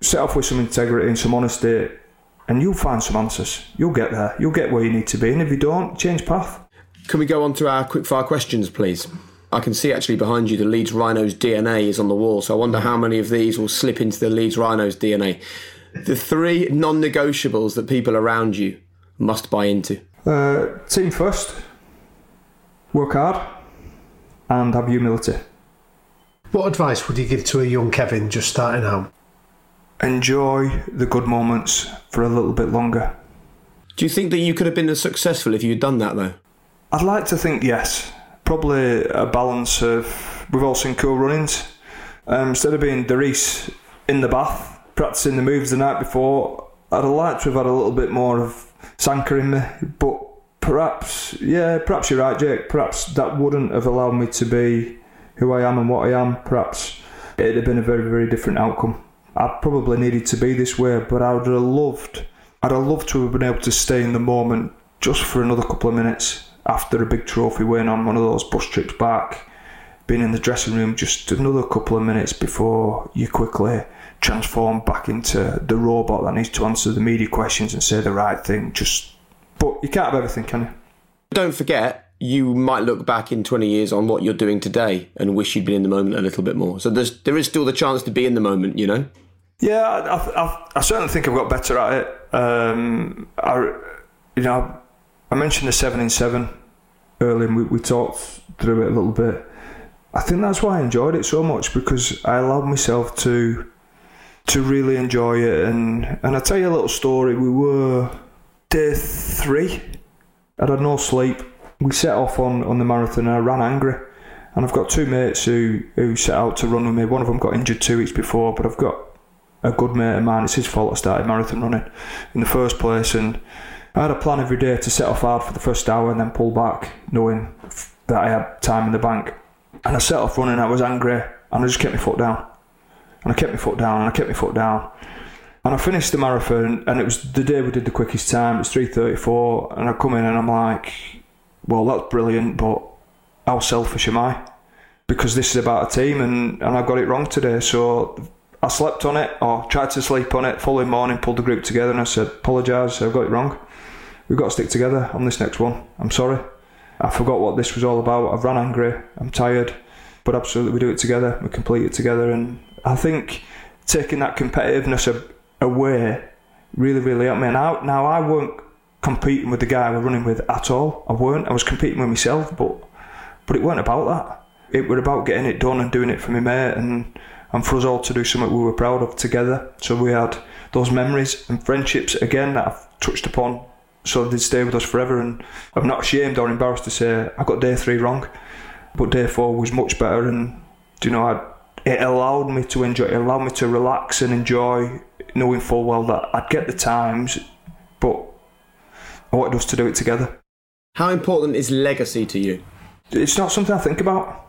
Speaker 2: Set off with some integrity and some honesty, and you'll find some answers. You'll get there. You'll get where you need to be. And if you don't, change path.
Speaker 1: Can we go on to our quickfire questions, please? I can see actually behind you the Leeds Rhinos DNA is on the wall. So I wonder how many of these will slip into the Leeds Rhinos DNA. The three non negotiables that people around you must buy into.
Speaker 2: Uh, team first, work hard, and have humility.
Speaker 4: What advice would you give to a young Kevin just starting out?
Speaker 2: Enjoy the good moments for a little bit longer.
Speaker 1: Do you think that you could have been as successful if you'd done that though?
Speaker 2: I'd like to think yes probably a balance of we've all seen cool runnings. Um, instead of being Derice in the bath practicing the moves the night before, I'd have liked to have had a little bit more of Sanka in me. But perhaps, yeah, perhaps you're right, Jake. Perhaps that wouldn't have allowed me to be who I am and what I am. Perhaps it'd have been a very, very different outcome. I probably needed to be this way, but I would have loved, I'd have loved to have been able to stay in the moment just for another couple of minutes after a big trophy win on one of those bus trips back, being in the dressing room just another couple of minutes before you quickly transform back into the robot that needs to answer the media questions and say the right thing. Just, but you can't have everything, can you?
Speaker 1: Don't forget, you might look back in 20 years on what you're doing today and wish you'd been in the moment a little bit more. So there's there is still the chance to be in the moment, you know.
Speaker 2: Yeah, I, I, I certainly think I've got better at it. Um, I, you know, I mentioned the seven in seven earlier, and we, we talked through it a little bit. I think that's why I enjoyed it so much because I allowed myself to to really enjoy it. And and I tell you a little story. We were day three. I had no sleep. We set off on, on the marathon. and I ran angry, and I've got two mates who who set out to run with me. One of them got injured two weeks before, but I've got a good mate of mine. It's his fault I started marathon running in the first place, and I had a plan every day to set off hard for the first hour and then pull back, knowing that I had time in the bank. And I set off running, I was angry, and I just kept my foot down. And I kept my foot down, and I kept my foot down. And I finished the marathon, and it was the day we did the quickest time. It was 3.34, and I come in and I'm like, well, that's brilliant, but how selfish am I? Because this is about a team, and, and I got it wrong today. So I slept on it or tried to sleep on it. Following morning, pulled the group together and I said, apologise, I've got it wrong. We've got to stick together on this next one. I'm sorry. I forgot what this was all about. I've run angry. I'm tired. But absolutely, we do it together. We complete it together. And I think taking that competitiveness away really, really helped me. And Now, now I weren't competing with the guy I was running with at all. I weren't. I was competing with myself, but but it weren't about that. It were about getting it done and doing it for my mate and and for us all to do something we were proud of together. So we had those memories and friendships again that I've touched upon. So they'd stay with us forever, and I'm not ashamed or embarrassed to say I got day three wrong, but day four was much better, and you know I, it allowed me to enjoy. It allowed me to relax and enjoy, knowing full well that I'd get the times, but I wanted us to do it together.
Speaker 1: How important is legacy to you?
Speaker 2: It's not something I think about.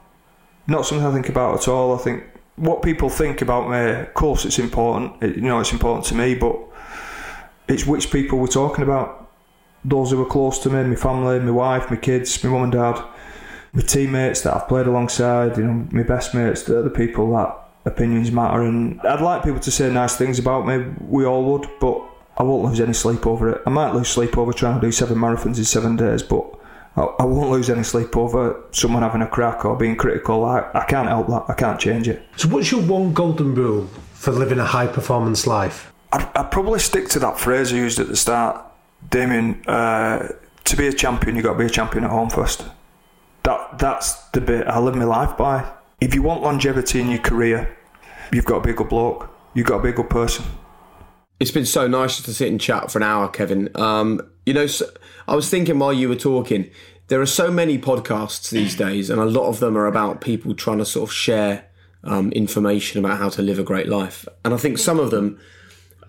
Speaker 2: Not something I think about at all. I think what people think about me, of course, it's important. It, you know, it's important to me, but it's which people we're talking about. Those who are close to me, my family, my wife, my kids, my mum and dad, my teammates that I've played alongside, you know, my best mates, they're the people that opinions matter. And I'd like people to say nice things about me. We all would, but I won't lose any sleep over it. I might lose sleep over trying to do seven marathons in seven days, but I, won't lose any sleep over someone having a crack or being critical. I, I can't help that. I can't change it.
Speaker 4: So, what's your one golden rule for living a high performance life?
Speaker 2: I'd, I'd, probably stick to that phrase I used at the start, Damian. Uh, to be a champion, you've got to be a champion at home first. That That's the bit I live my life by. If you want longevity in your career, you've got to be a good bloke. You've got to be a good person.
Speaker 1: It's been so nice to sit and chat for an hour, Kevin. Um, you know, so, I was thinking while you were talking, there are so many podcasts these days, and a lot of them are about people trying to sort of share um, information about how to live a great life. And I think some of them,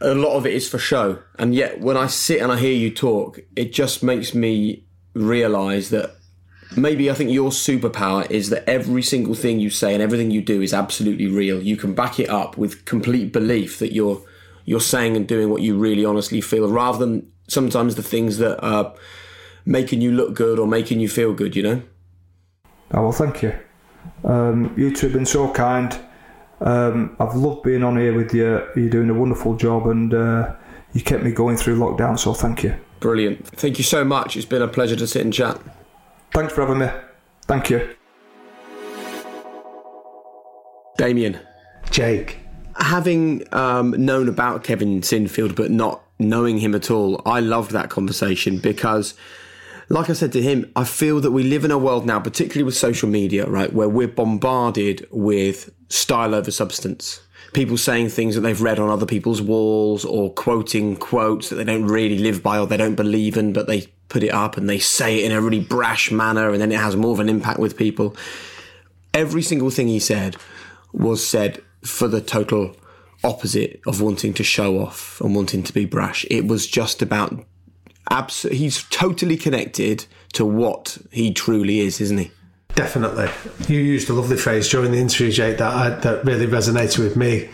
Speaker 1: a lot of it is for show. And yet, when I sit and I hear you talk, it just makes me realize that maybe I think your superpower is that every single thing you say and everything you do is absolutely real. You can back it up with complete belief that you're you're saying and doing what you really honestly feel, rather than sometimes the things that are making you look good or making you feel good, you know?
Speaker 2: Oh, well, thank you. Um, you two have been so kind. Um, I've loved being on here with you. You're doing a wonderful job and uh, you kept me going through lockdown, so thank you.
Speaker 1: Brilliant. Thank you so much. It's been a pleasure to sit and chat.
Speaker 2: Thanks for having me. Thank you.
Speaker 1: Damian.
Speaker 4: Jake.
Speaker 1: Having um, known about Kevin Sinfield but not knowing him at all, I loved that conversation because, like I said to him, I feel that we live in a world now, particularly with social media, right, where we're bombarded with style over substance. People saying things that they've read on other people's walls or quoting quotes that they don't really live by or they don't believe in, but they put it up and they say it in a really brash manner and then it has more of an impact with people. Every single thing he said was said for the total opposite of wanting to show off and wanting to be brash. It was just about abs- he's totally connected to what he truly is, isn't he?
Speaker 4: Definitely. You used a lovely phrase during the interview, Jake, that I, that really resonated with me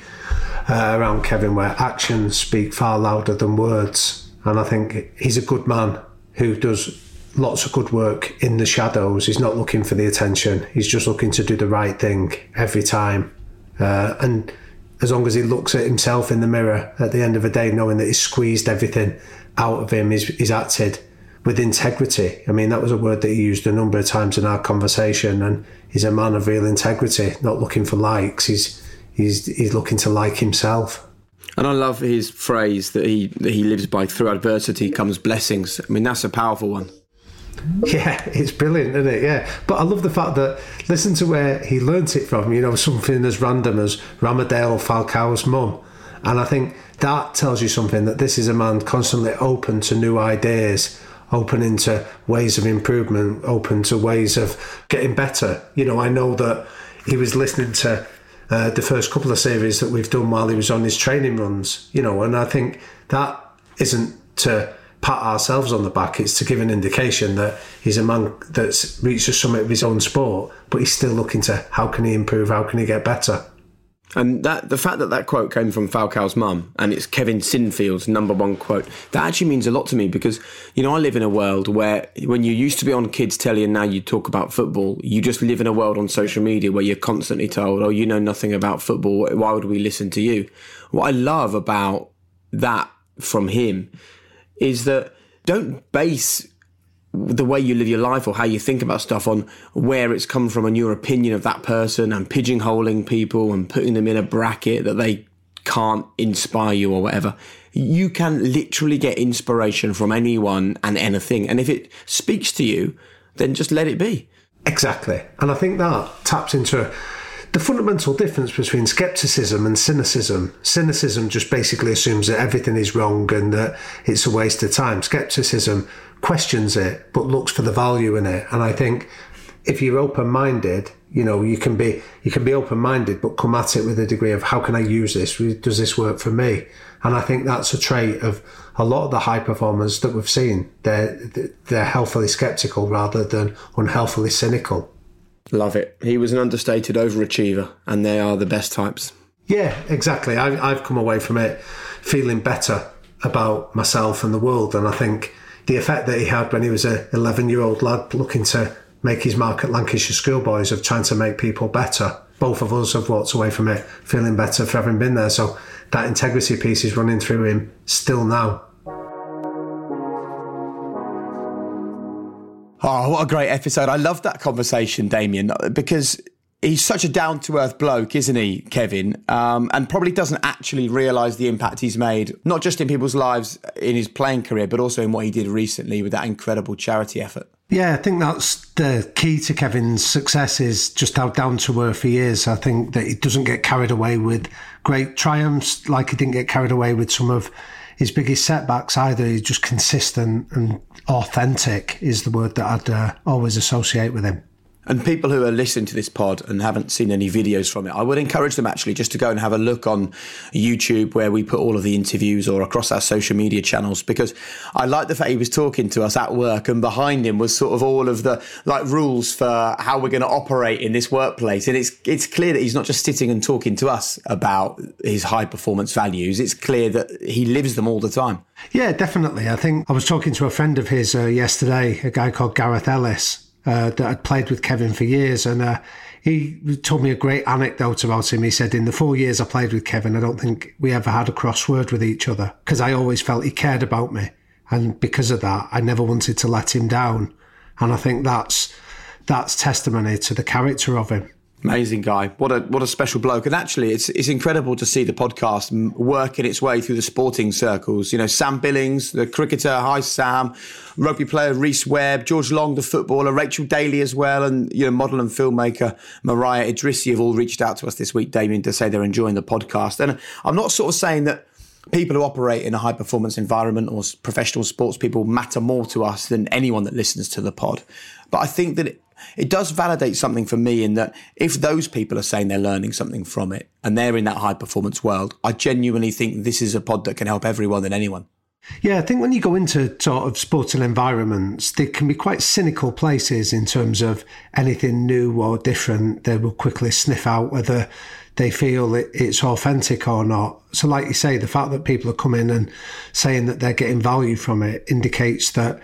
Speaker 4: uh, around Kevin, where actions speak far louder than words. And I think he's a good man who does lots of good work in the shadows. He's not looking for the attention. He's just looking to do the right thing every time. Uh, and as long as he looks at himself in the mirror at the end of the day, knowing that he's squeezed everything out of him, he's, he's acted with integrity. I mean, that was a word that he used a number of times in our conversation, and he's a man of real integrity, not looking for likes. He's he's he's looking to like himself.
Speaker 1: And I love his phrase that he that he lives by: "Through adversity comes blessings." I mean, that's a powerful one.
Speaker 4: Yeah, it's brilliant, isn't it? Yeah. But I love the fact that listen to where he learnt it from, you know, something as random as Radamel Falcao's mum. And I think that tells you something that this is a man constantly open to new ideas, open into ways of improvement, open to ways of getting better. You know, I know that he was listening to uh, the first couple of series that we've done while he was on his training runs, you know, and I think that isn't to pat ourselves on the back. It's to give an indication that he's a man that's reached the summit of his own sport, but he's still looking to how can he improve, how can he get better.
Speaker 5: And that the fact that that quote came from Falcao's mum and it's Kevin Sinfield's number one quote, that actually means a lot to me because, you know, I live in a world where when you used to be on kids' telly and now you talk about football, you just live in a world on social media where you're constantly told, oh, you know nothing about football. Why would we listen to you? What I love about that from him is that don't base the way you live your life or how you think about stuff on where it's come from and your opinion of that person and pigeonholing people and putting them in a bracket that they can't inspire you or whatever. You can literally get inspiration from anyone and anything. And if it speaks to you, then just let it be.
Speaker 4: Exactly. And I think that taps into the fundamental difference between skepticism and cynicism. Cynicism just basically assumes that everything is wrong and that it's a waste of time. Skepticism questions it but looks for the value in it. And I think if you're open minded, you know, you can be you can be open minded but come at it with a degree of how can I use this? Does this work for me? And I think that's a trait of a lot of the high performers that we've seen. They're they're healthily skeptical rather than unhealthily cynical.
Speaker 5: Love it. He was an understated overachiever, and they are the best types.
Speaker 4: Yeah, exactly. I've, I've come away from it feeling better about myself and the world. And I think the effect that he had when he was a 11 year old lad looking to make his mark at Lancashire schoolboys of trying to make people better. Both of us have walked away from it feeling better for having been there. So that integrity piece is running through him still now.
Speaker 1: Oh, what a great episode. I love that conversation, Damian, because he's such a down to earth bloke, isn't he, Kevin? Um, and probably doesn't actually realise the impact he's made, not just in people's lives in his playing career, but also in what he did recently with that incredible charity effort.
Speaker 4: Yeah, I think that's the key to Kevin's success is just how down to earth he is. I think that he doesn't get carried away with great triumphs, like he didn't get carried away with some of his biggest setbacks either. He's just consistent and authentic is the word that I'd uh, always associate with him.
Speaker 1: And people who are listening to this pod and haven't seen any videos from it, I would encourage them actually just to go and have a look on YouTube where we put all of the interviews or across our social media channels because I like the fact he was talking to us at work and behind him was sort of all of the like rules for how we're going to operate in this workplace. And it's it's clear that he's not just sitting and talking to us about his high performance values. It's clear that he lives them all the time.
Speaker 4: Yeah, definitely. I think I was talking to a friend of his uh, yesterday, a guy called Gareth Ellis uh, that had played with Kevin for years, and uh, he told me a great anecdote about him. He said, "In the four years I played with Kevin, I don't think we ever had a crossword with each other because I always felt he cared about me, and because of that, I never wanted to let him down. And I think that's that's testimony to the character of him."
Speaker 1: Amazing guy. What a what a special bloke. And actually, it's it's incredible to see the podcast working its way through the sporting circles. You know, Sam Billings, the cricketer, hi Sam, rugby player Rhys Webb, George Long, the footballer, Rachel Daly as well, and you know, model and filmmaker Mariah Idrissi have all reached out to us this week, Damian, to say they're enjoying the podcast. And I'm not sort of saying that people who operate in a high performance environment or professional sports people matter more to us than anyone that listens to the pod. But I think that it, it does validate something for me in that if those people are saying they're learning something from it and they're in that high performance world, I genuinely think this is a pod that can help everyone and anyone.
Speaker 4: Yeah, I think when you go into sort of sporting environments, they can be quite cynical places in terms of anything new or different. They will quickly sniff out whether they feel it's authentic or not. So, like you say, the fact that people are coming and saying that they're getting value from it indicates that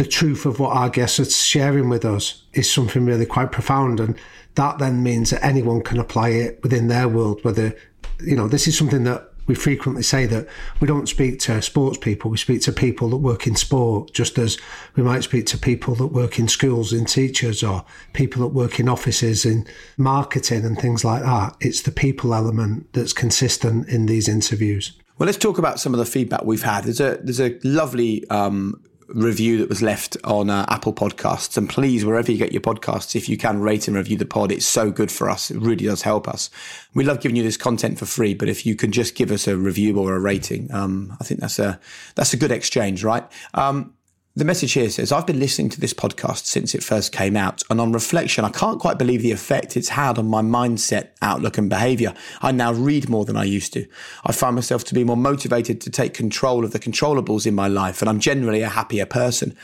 Speaker 4: the truth of what our guests are sharing with us is something really quite profound. And that then means that anyone can apply it within their world, whether, you know, this is something that we frequently say that we don't speak to sports people, we speak to people that work in sport, just as we might speak to people that work in schools, in teachers, or people that work in offices, in marketing, and things like that. It's the people element that's consistent in these interviews.
Speaker 1: Well, let's talk about some of the feedback we've had. There's a there's a lovely um, review that was left on uh, Apple Podcasts. And please, wherever you get your podcasts, if you can rate and review the pod, it's so good for us. It really does help us. We love giving you this content for free, but if you can just give us a review or a rating, um, I think that's a that's a good exchange, right? Um, the message here says, I've been listening to this podcast since it first came out, and on reflection, I can't quite believe the effect it's had on my mindset, outlook, and behavior. I now read more than I used to. I find myself to be more motivated to take control of the controllables in my life, and I'm generally a happier person.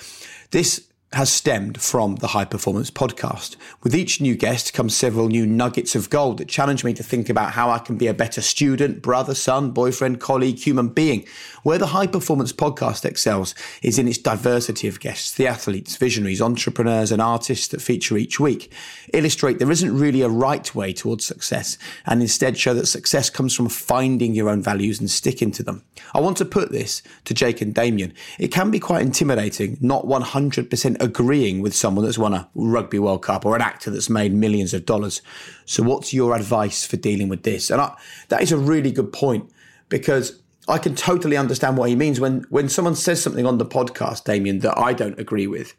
Speaker 1: This has stemmed from the High Performance Podcast. With each new guest comes several new nuggets of gold that challenge me to think about how I can be a better student, brother, son, boyfriend, colleague, human being. Where the High Performance Podcast excels is in its diversity of guests, the athletes, visionaries, entrepreneurs, and artists that feature each week. Illustrate there isn't really a right way towards success, and instead show that success comes from finding your own values and sticking to them. I want to put this to Jake and Damian. It can be quite intimidating, not 100% agreeing with someone that's won a Rugby World Cup or an actor that's made millions of dollars. So, what's your advice for dealing with this? And I, that is a really good point because I can totally understand what he means when when someone says something on the podcast, Damian, that I don't agree with.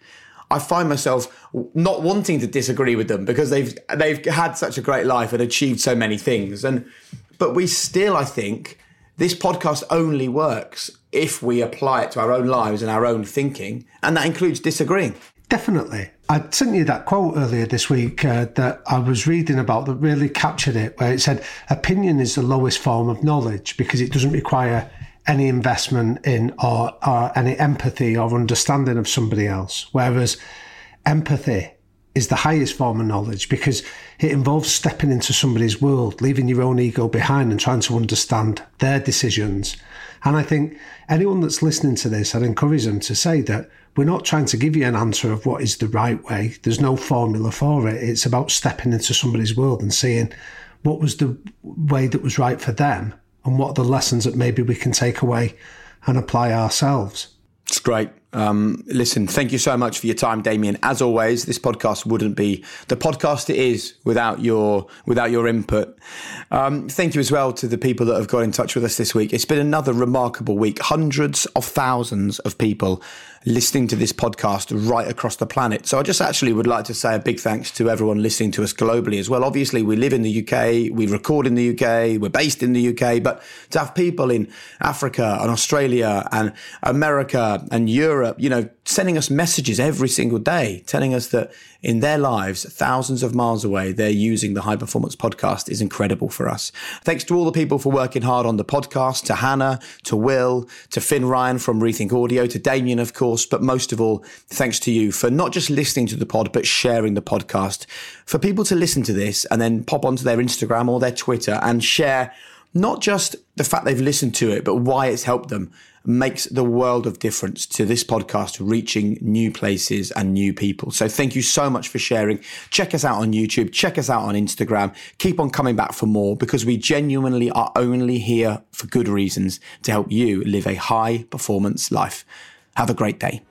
Speaker 1: I find myself not wanting to disagree with them because they've they've had such a great life and achieved so many things. And but we still, I think, this podcast only works if we apply it to our own lives and our own thinking, and that includes disagreeing.
Speaker 4: Definitely. I sent you that quote earlier this week uh, that I was reading about that really captured it, where it said, Opinion is the lowest form of knowledge because it doesn't require any investment in or, or any empathy or understanding of somebody else. Whereas empathy is the highest form of knowledge because it involves stepping into somebody's world, leaving your own ego behind and trying to understand their decisions. And I think anyone that's listening to this, I'd encourage them to say that we're not trying to give you an answer of what is the right way. There's no formula for it. It's about stepping into somebody's world and seeing what was the way that was right for them and what are the lessons that maybe we can take away and apply ourselves.
Speaker 1: It's great. Um, listen, thank you so much for your time, Damian. As always, this podcast wouldn't be the podcast it is without your without your input. Um, thank you as well to the people that have got in touch with us this week. It's been another remarkable week. Hundreds of thousands of people listening to this podcast right across the planet. So I just actually would like to say a big thanks to everyone listening to us globally as well. Obviously, we live in the UK, we record in the UK, we're based in the UK, but to have people in Africa and Australia and America and Europe, you know, sending us messages every single day telling us that in their lives, thousands of miles away, they're using the High Performance Podcast is incredible for us. Thanks to all the people for working hard on the podcast, to Hannah, to Will, to Finn Ryan from Rethink Audio, to Damian, of course, but most of all, thanks to you for not just listening to the pod, but sharing the podcast. For people to listen to this and then pop onto their Instagram or their Twitter and share not just the fact they've listened to it, but why it's helped them makes the world of difference to this podcast reaching new places and new people. So thank you so much for sharing. Check us out on YouTube, check us out on Instagram. Keep on coming back for more because we genuinely are only here for good reasons to help you live a high performance life. Have a great day.